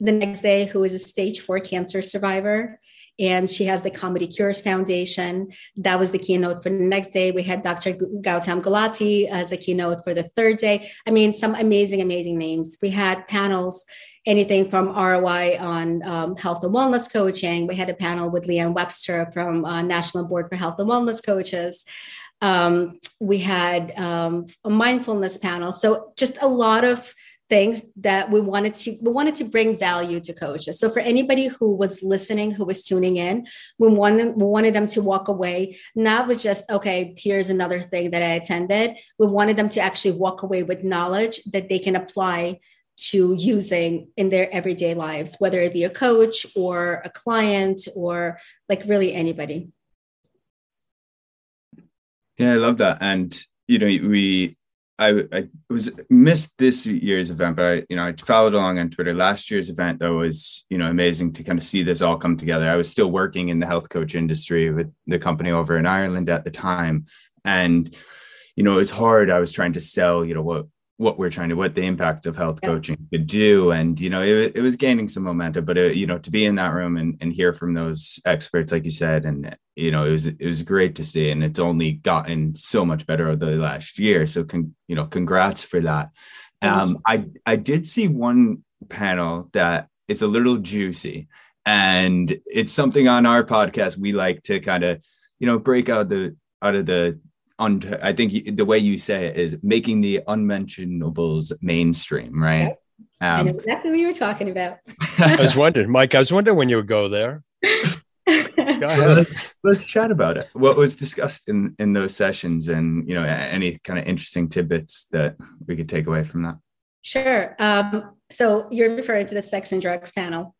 the next day who is a stage four cancer survivor and she has the Comedy Cures Foundation. That was the keynote for the next day. We had Dr. Gautam Gulati as a keynote for the third day. I mean, some amazing, amazing names. We had panels, anything from ROI on um, health and wellness coaching. We had a panel with Leigh-Ann Webster from uh, National Board for Health and Wellness Coaches. Um, we had um, a mindfulness panel. So just a lot of things that we wanted to we wanted to bring value to coaches so for anybody who was listening who was tuning in we wanted, we wanted them to walk away not with just okay here's another thing that i attended we wanted them to actually walk away with knowledge that they can apply to using in their everyday lives whether it be a coach or a client or like really anybody yeah i love that and you know we I, I was missed this year's event, but I, you know, I followed along on Twitter. Last year's event, though, was you know amazing to kind of see this all come together. I was still working in the health coach industry with the company over in Ireland at the time, and you know, it was hard. I was trying to sell, you know, what what we're trying to what the impact of health yeah. coaching could do. And you know it, it was gaining some momentum but it, uh, you know to be in that room and, and hear from those experts like you said and you know it was it was great to see. And it's only gotten so much better over the last year. So con, you know congrats for that. Um i i did see one panel that is a little juicy. And it's something on our podcast we like to kind of you know break out the out of the on i think the way you say it is making the unmentionables mainstream right um, I know exactly what you were talking about. I was wondering, Mike. I was wondering when you would go there. go ahead. Let's chat about it. What was discussed in in those sessions, and you know, any kind of interesting tidbits that we could take away from that. Sure. Um, so you're referring to the sex and drugs panel.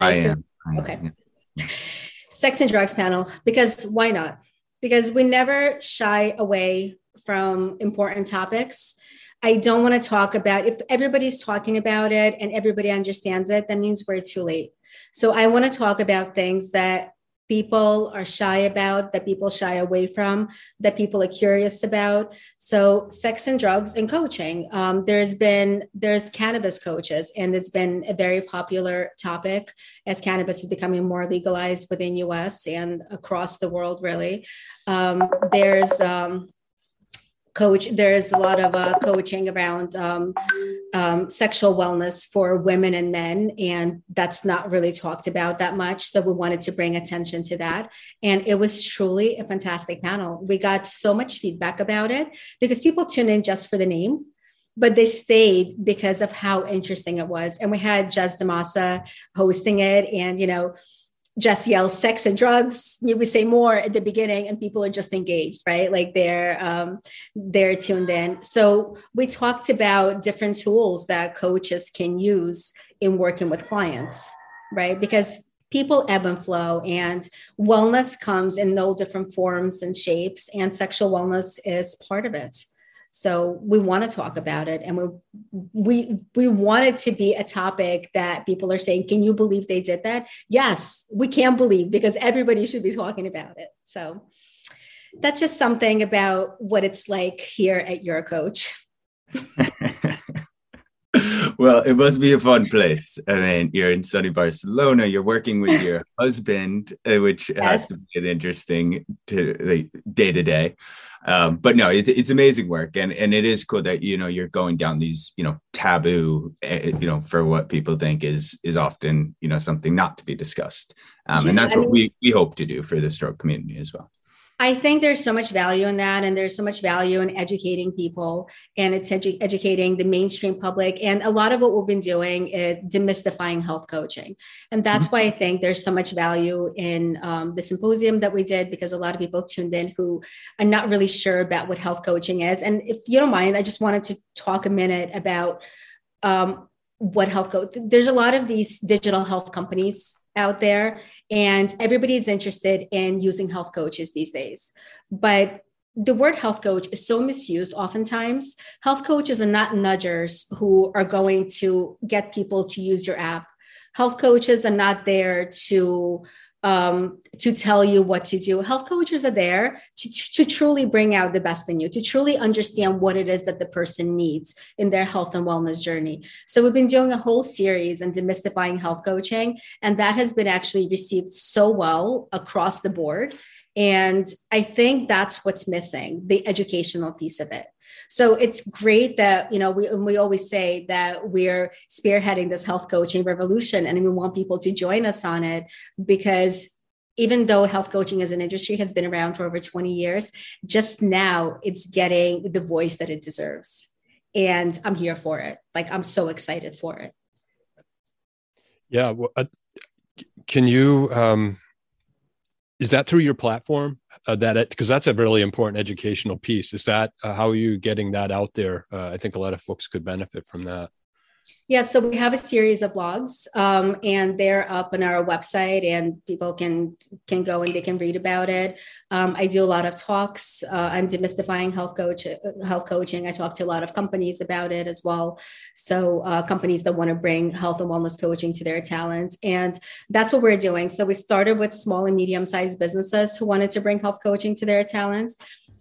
I, I am. okay. Yeah. Sex and drugs panel, because why not? Because we never shy away from important topics. I don't want to talk about if everybody's talking about it and everybody understands it, that means we're too late. So I want to talk about things that people are shy about, that people shy away from, that people are curious about. So, sex and drugs and coaching. Um, there's been there's cannabis coaches, and it's been a very popular topic as cannabis is becoming more legalized within U.S. and across the world. Really, um, there's um, coach there's a lot of uh, coaching around um, um, sexual wellness for women and men and that's not really talked about that much so we wanted to bring attention to that. And it was truly a fantastic panel. We got so much feedback about it because people tune in just for the name but they stayed because of how interesting it was. And we had Jez Damasa hosting it and you know just yell sex and drugs We say more at the beginning and people are just engaged right? Like they're um, they're tuned in. So we talked about different tools that coaches can use in working with clients right? Because people ebb and flow and wellness comes in no different forms and shapes and sexual wellness is part of it so we want to talk about it, and we we we want it to be a topic that people are saying, "Can you believe they did that?" Yes, we can't believe because everybody should be talking about it. So that's just something about what it's like here at your coach. well, it must be a fun place. I mean, you're in sunny Barcelona. You're working with your husband, uh, which yes. has to be an interesting to like, day to day. Um, but no, it, it's amazing work, and and it is cool that you know you're going down these you know taboo, uh, you know, for what people think is is often you know something not to be discussed, um, yeah, and that's I mean, what we we hope to do for the stroke community as well. I think there's so much value in that, and there's so much value in educating people, and it's edu- educating the mainstream public. And a lot of what we've been doing is demystifying health coaching, and that's mm-hmm. why I think there's so much value in um, the symposium that we did because a lot of people tuned in who are not really sure about what health coaching is. And if you don't mind, I just wanted to talk a minute about um, what health coach. There's a lot of these digital health companies out there and everybody is interested in using health coaches these days. But the word health coach is so misused oftentimes. Health coaches are not nudgers who are going to get people to use your app. Health coaches are not there to um, to tell you what to do. Health coaches are there to, to truly bring out the best in you, to truly understand what it is that the person needs in their health and wellness journey. So we've been doing a whole series on demystifying health coaching, and that has been actually received so well across the board. And I think that's what's missing the educational piece of it. So it's great that, you know, we, we always say that we're spearheading this health coaching revolution and we want people to join us on it because even though health coaching as an industry has been around for over 20 years, just now it's getting the voice that it deserves. And I'm here for it. Like, I'm so excited for it. Yeah. Well, uh, can you, um, is that through your platform? uh, that because that's a really important educational piece. Is that uh, how are you getting that out there? Uh, I think a lot of folks could benefit from that. Yeah, so we have a series of blogs, um, and they're up on our website, and people can can go and they can read about it. Um, I do a lot of talks. Uh, I'm demystifying health coach health coaching. I talk to a lot of companies about it as well. So uh, companies that want to bring health and wellness coaching to their talent, and that's what we're doing. So we started with small and medium sized businesses who wanted to bring health coaching to their talent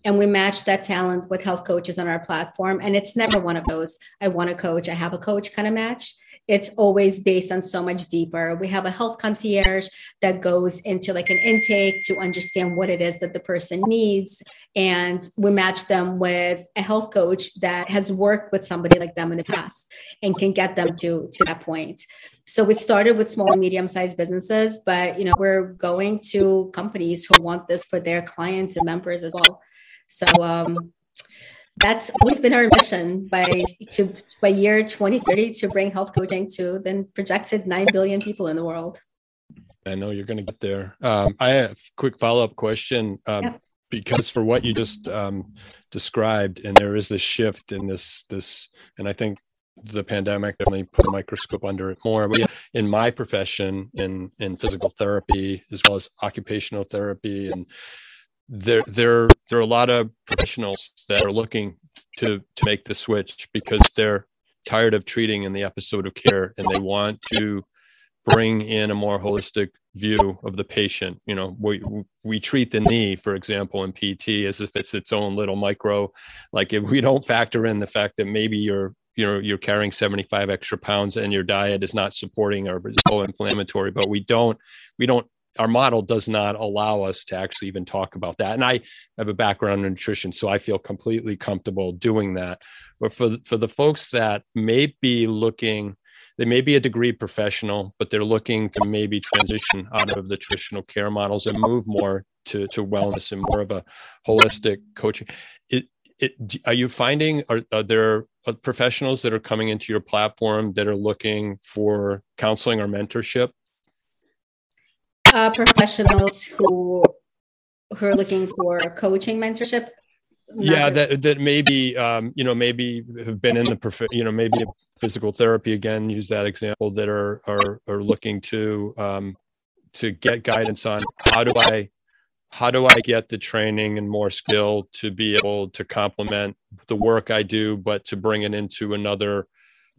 and we match that talent with health coaches on our platform. And it's never one of those, I want a coach, I have a coach kind of match. It's always based on so much deeper. We have a health concierge that goes into like an intake to understand what it is that the person needs. And we match them with a health coach that has worked with somebody like them in the past and can get them to, to that point. So we started with small and medium sized businesses, but you know, we're going to companies who want this for their clients and members as well. So um, that's always been our mission by to by year 2030 to bring health coaching to then projected 9 billion people in the world. I know you're going to get there. Um, I have a quick follow up question. Um, yeah. Because for what you just um, described, and there is this shift in this this, and I think the pandemic definitely put a microscope under it more. But in my profession, in in physical therapy as well as occupational therapy and there there there are a lot of professionals that are looking to to make the switch because they're tired of treating in the episode of care and they want to bring in a more holistic view of the patient. You know we we treat the knee for example in pt as if it's its own little micro. Like if we don't factor in the fact that maybe you're you know you're carrying 75 extra pounds and your diet is not supporting or is so inflammatory but we don't we don't our model does not allow us to actually even talk about that. And I have a background in nutrition, so I feel completely comfortable doing that. But for for the folks that may be looking, they may be a degree professional, but they're looking to maybe transition out of the traditional care models and move more to to wellness and more of a holistic coaching. It, it, are you finding are, are there uh, professionals that are coming into your platform that are looking for counseling or mentorship uh, professionals who who are looking for coaching mentorship? Yeah that that maybe um, you know maybe have been in the prof- you know maybe physical therapy again use that example that are are are looking to um, to get guidance on how do i how do i get the training and more skill to be able to complement the work i do but to bring it into another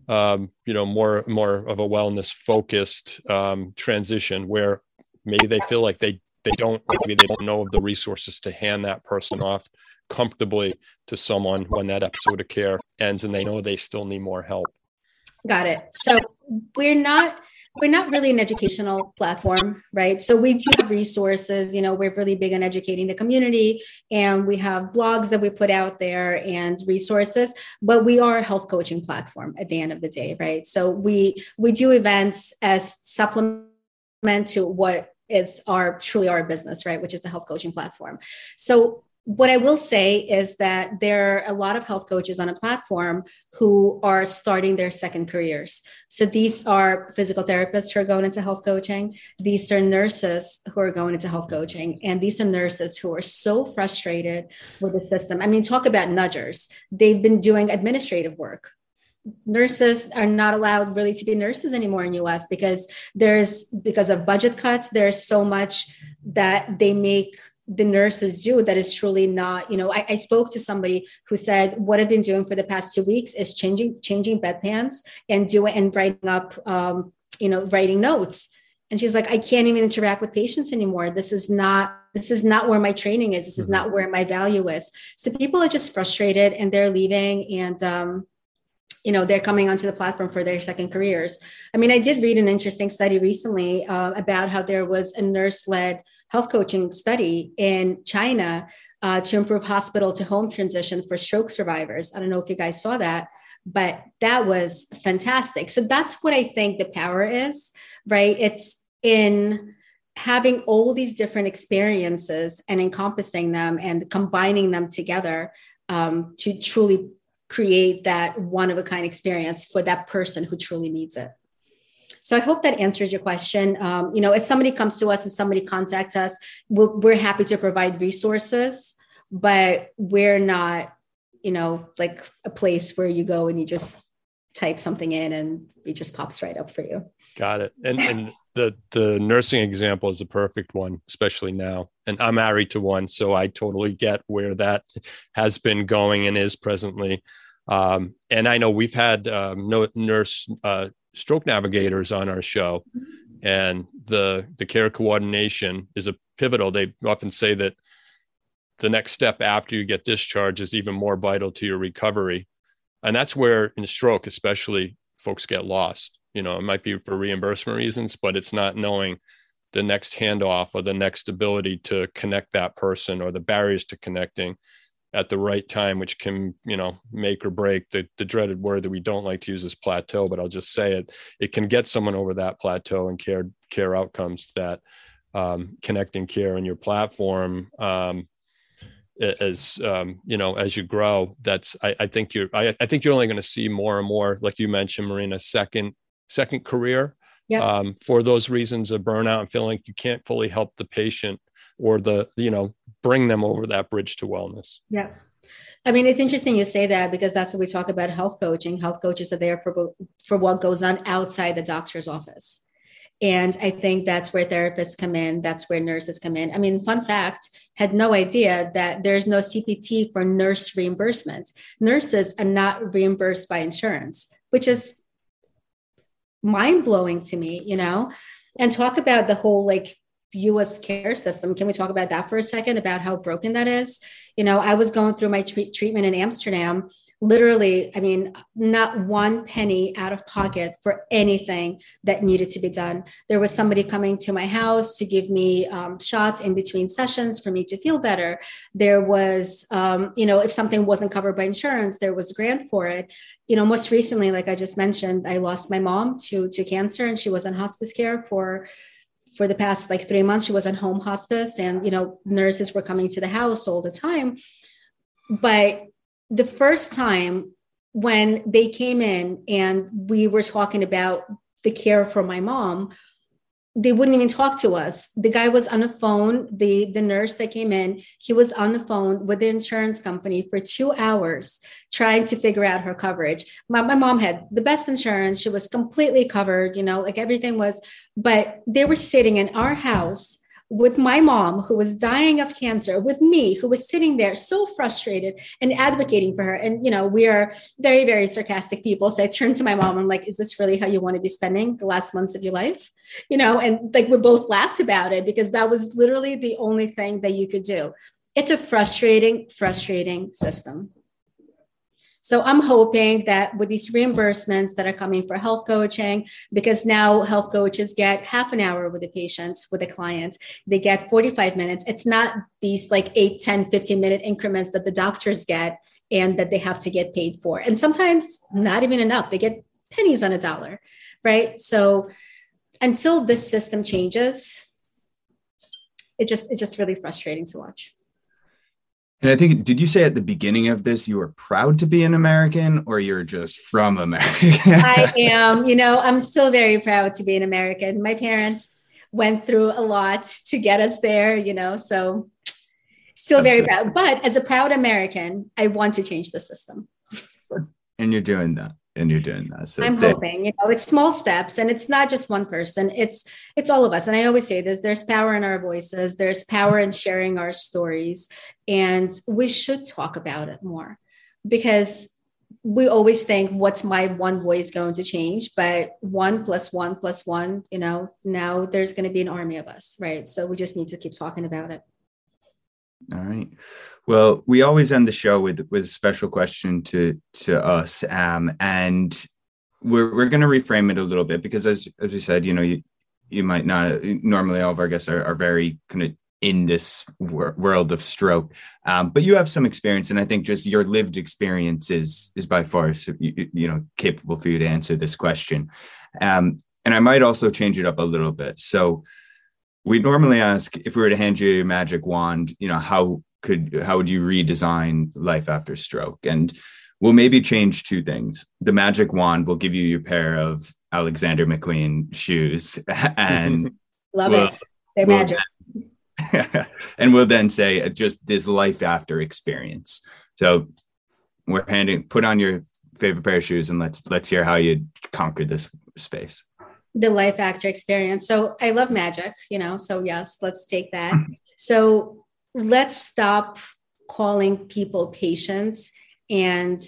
um, you know more more of a wellness focused um, transition where maybe they feel like they they don't maybe they don't know of the resources to hand that person off comfortably to someone when that episode of care ends and they know they still need more help. Got it. So we're not we're not really an educational platform right? So we do have resources you know we're really big on educating the community and we have blogs that we put out there and resources but we are a health coaching platform at the end of the day right? So we we do events as supplement to what is our truly our business, right? Which is the health coaching platform. So what I will say is that there are a lot of health coaches on a platform who are starting their second careers. So these are physical therapists who are going into health coaching. These are nurses who are going into health coaching. And these are nurses who are so frustrated with the system. I mean, talk about nudgers. They've been doing administrative work nurses are not allowed really to be nurses anymore in us because there's because of budget cuts there's so much that they make the nurses do that is truly not you know I, I, spoke to somebody who said what i've been doing for the past two weeks is changing changing bedpans and doing and writing up um, you know writing notes. And she's like i can't even interact with patients anymore. This is not this is not where my training is. This is mm-hmm. not where my value is. So people are just frustrated and they're leaving and um, you know they're coming onto the platform for their second careers. I mean i did read an interesting study recently uh, about how there was a nurse-led health coaching study in china uh, to improve hospital to home transition for stroke survivors. I don't know if you guys saw that but that was fantastic. So that's what i think the power is right? It's in having all these different experiences and encompassing them and combining them together um, to truly create that one of a kind experience for that person who truly needs it. So I hope that answers your question. Um, you know, if somebody comes to us and somebody contacts us, we we are happy to provide resources, but we're not, you know, like a place where you go and you just type something in and it just pops right up for you. Got it. And and the the nursing example is a perfect one, especially now. And I'm married to one, so I totally get where that has been going and is presently. Um, and I know we've had um, nurse uh, stroke navigators on our show, and the the care coordination is a pivotal. They often say that the next step after you get discharged is even more vital to your recovery, and that's where in stroke, especially, folks get lost you know it might be for reimbursement reasons but it's not knowing the next handoff or the next ability to connect that person or the barriers to connecting at the right time which can you know make or break the, the dreaded word that we don't like to use is plateau but i'll just say it. It can get someone over that plateau and care care outcomes that um, connecting care in your platform um, as um, you know as you grow that's i, I think you're I, I, think you're only going to see more and more like you mentioned marina second second career yep. um, for those reasons of burnout and feeling like you can't fully help the patient or the you know bring them over that bridge to wellness yeah I mean, it's interesting you say that because that's what we talk about health coaching. Health coaches are there for for what goes on outside the doctor's office. And I think that's where therapists come in. That's where nurses come in. I mean, fun fact had no idea that there's no CPT for nurse reimbursement. Nurses are not reimbursed by insurance, which is mind blowing to me, you know, and talk about the whole like US care system. Can we talk about that for a second about how broken that is? You know, I was going through my tre- treatment in Amsterdam literally, I mean, not one penny out of pocket for anything that needed to be done. There was somebody coming to my house to give me um, shots in between sessions for me to feel better. There was, um, you know, if something wasn't covered by insurance, there was a grant for it. You know, most recently, like I just mentioned, I lost my mom to to cancer, and she was in hospice care for for the past like three months she was in home hospice and you know nurses were coming to the house all the time. But the first time when they came in and we were talking about the care for my mom they wouldn't even talk to us. The guy was on the phone the the nurse that came in he was on the phone with the insurance company for two hours trying to figure out her coverage. My, my mom had the best insurance. She was completely covered you know like everything was but they were sitting in our house with my mom who was dying of cancer with me who was sitting there so frustrated and advocating for her. And you know we are very very sarcastic people. So i turned to my mom. I'm like is this really how you want to be spending the last months of your life? You know and like we both laughed about it because that was literally the only thing that you could do. It's a frustrating frustrating system so I'm hoping that with these reimbursements that are coming for health coaching, because now health coaches get half an hour with the patients, with the clients, they get 45 minutes. It's not these like 8, 10, 15 minute increments that the doctors get and that they have to get paid for. And sometimes not even enough. They get pennies on a dollar, right? So until this system changes, it just it's just really frustrating to watch. And I think, did you say at the beginning of this you were proud to be an American or you're just from America? I am. You know, I'm still very proud to be an American. My parents went through a lot to get us there, you know, so still very proud. But as a proud American, I want to change the system. And you're doing that and you're doing that. So I'm they- hoping, you know, it's small steps and it's not just one person. It's it's all of us. And I always say this, there's power in our voices, there's power in sharing our stories. And we should talk about it more because we always think what's my one voice going to change but one plus one plus one you know now there's going to be an army of us right so we just need to keep talking about it all right. Well, we always end the show with with a special question to to us, um, and we're we're going to reframe it a little bit because, as as you said, you know, you you might not normally all of our guests are, are very kind of in this wor- world of stroke, um, but you have some experience, and I think just your lived experience is is by far you, you know capable for you to answer this question. Um, and I might also change it up a little bit. So we normally ask if we were to hand you a magic wand, you know, how could how would you redesign life after stroke? And we'll maybe change two things. The magic wand will give you your pair of Alexander McQueen shoes, and love we'll, it. They're we'll magic. And we'll then say uh, just this life after experience. So we're handing put on your favorite pair of shoes, and let's let's hear how you conquered this space. The life actor experience. So I love magic, you know. So yes, let's take that. so let's stop calling people patients and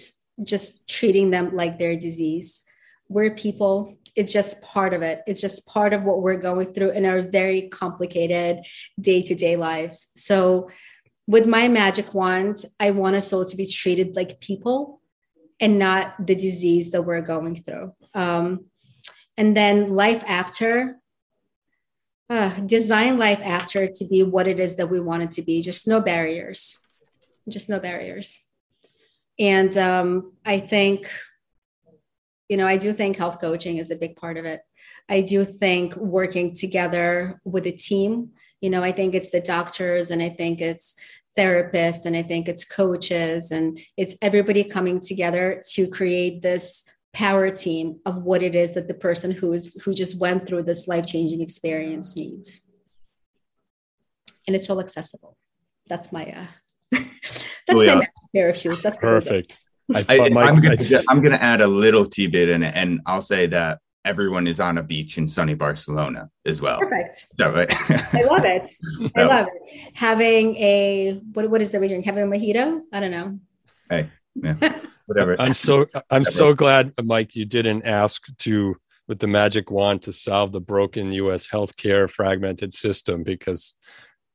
just treating them like their disease. We're people. It's just part of it. It's just part of what we're going through in our very complicated day to day lives. So, with my magic wand, I want us all to be treated like people and not the disease that we're going through. Um, and then life after, uh, design life after to be what it is that we want it to be. Just no barriers, just no barriers. And um, I think, you know, I do think health coaching is a big part of it. I do think working together with a team, you know, I think it's the doctors and I think it's therapists and I think it's coaches and it's everybody coming together to create this power team of what it is that the person who is who just went through this life-changing experience needs. And it's all accessible. That's my uh that's oh, yeah. my pair of shoes. That's perfect. I, I, am gonna, I'm gonna add a little tidbit in it, and I'll say that everyone is on a beach in sunny Barcelona as well. Perfect. So, right. I love it. I love it. Having a what what is the region? Having a mojito? I don't know. Hey, yeah, whatever. I'm so I'm so glad, Mike, you didn't ask to with the magic wand to solve the broken U.S. healthcare fragmented system because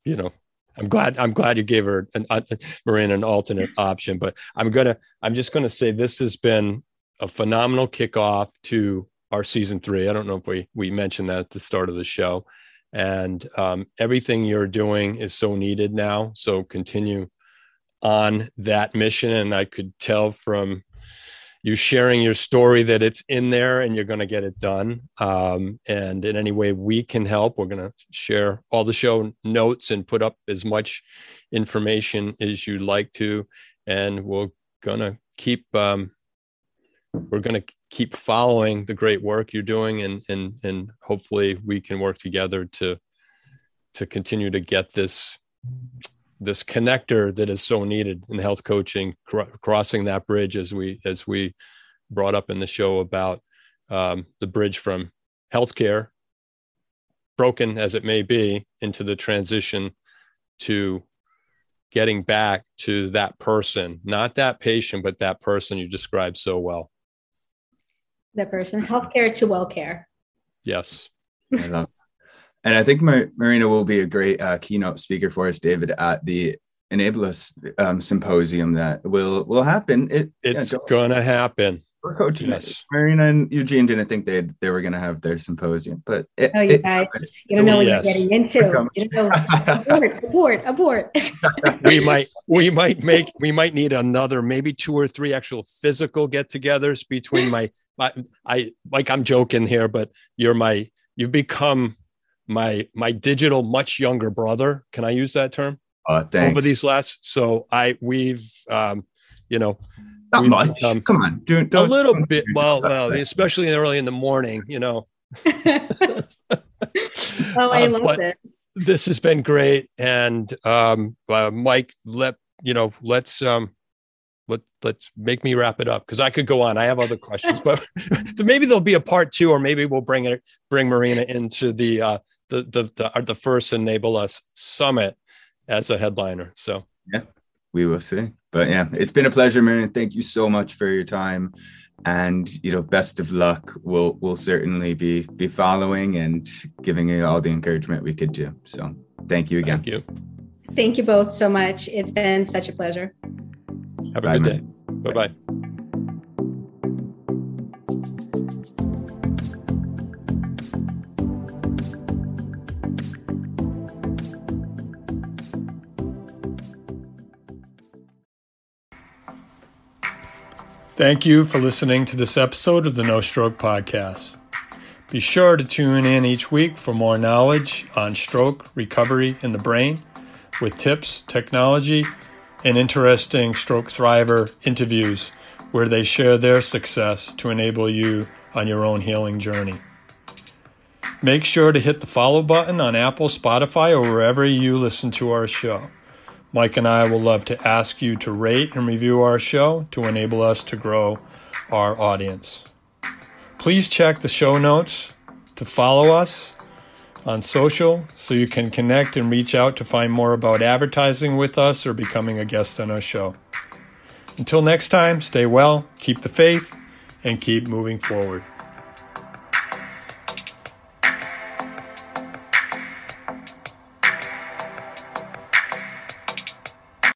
you know I'm glad I'm glad you gave her an uh, Marina an alternate option. But I'm gonna I'm just gonna say this has been a phenomenal kickoff to our season three. I don't know if we we mentioned that at the start of the show, and um, everything you're doing is so needed now. So continue on that mission, and I could tell from you sharing your story that it's in there and you're going to get it done. Um, and in any way we can help, we're going to share all the show notes and put up as much information as you'd like to. And we're going to keep, um, we're going to keep following the great work you're doing and, and, and hopefully we can work together to, to continue to get this this connector that is so needed in health coaching crossing that bridge as we as we brought up in the show about um, the bridge from healthcare broken as it may be into the transition to getting back to that person not that patient but that person you described so well. That person healthcare to well care. Yes. I love and I think Mar- Marina will be a great uh, keynote speaker for us, David, at the Enable Us um, symposium that will will happen. It, it's yeah, gonna happen. We're coaching yes. It. Marina and Eugene didn't think they they were gonna have their symposium, but it, oh, you guys, you don't know what yes. you're getting into. You don't know. abort, abort, abort. we might we might make we might need another maybe two or three actual physical get-togethers between my my I like I'm joking here, but you're my you've become my my digital much younger brother. Can I use that term? Uh, thanks. Over these last, so I we've um, you know, not much. Become, Come on, do, don't, a little don't bit. Well, well, especially early in the morning, you know. oh, I uh, love this. This has been great, and um, uh, Mike, let you know, let's um, let let's make me wrap it up because I could go on. I have other questions, but maybe there'll be a part two, or maybe we'll bring it bring Marina into the uh, the the the, the first enable us summit as a headliner so. Yeah we will see. But yeah it's been a pleasure Marion. Thank you so much for your time. And you know best of luck. We'll we'll certainly be be following and giving you all the encouragement we could do. So thank you again. Thank you. Thank you both so much. It's been such a pleasure. Have a bye, good man. day bye bye Thank you for listening to this episode of the No Stroke Podcast. Be sure to tune in each week for more knowledge on stroke recovery in the brain with tips, technology, and interesting stroke thriver interviews where they share their success to enable you on your own healing journey. Make sure to hit the follow button on Apple, Spotify, or wherever you listen to our show. Mike and I will love to ask you to rate and review our show to enable us to grow our audience. Please check the show notes to follow us on social so you can connect and reach out to find more about advertising with us or becoming a guest on our show. Until next time, stay well, keep the faith, and keep moving forward.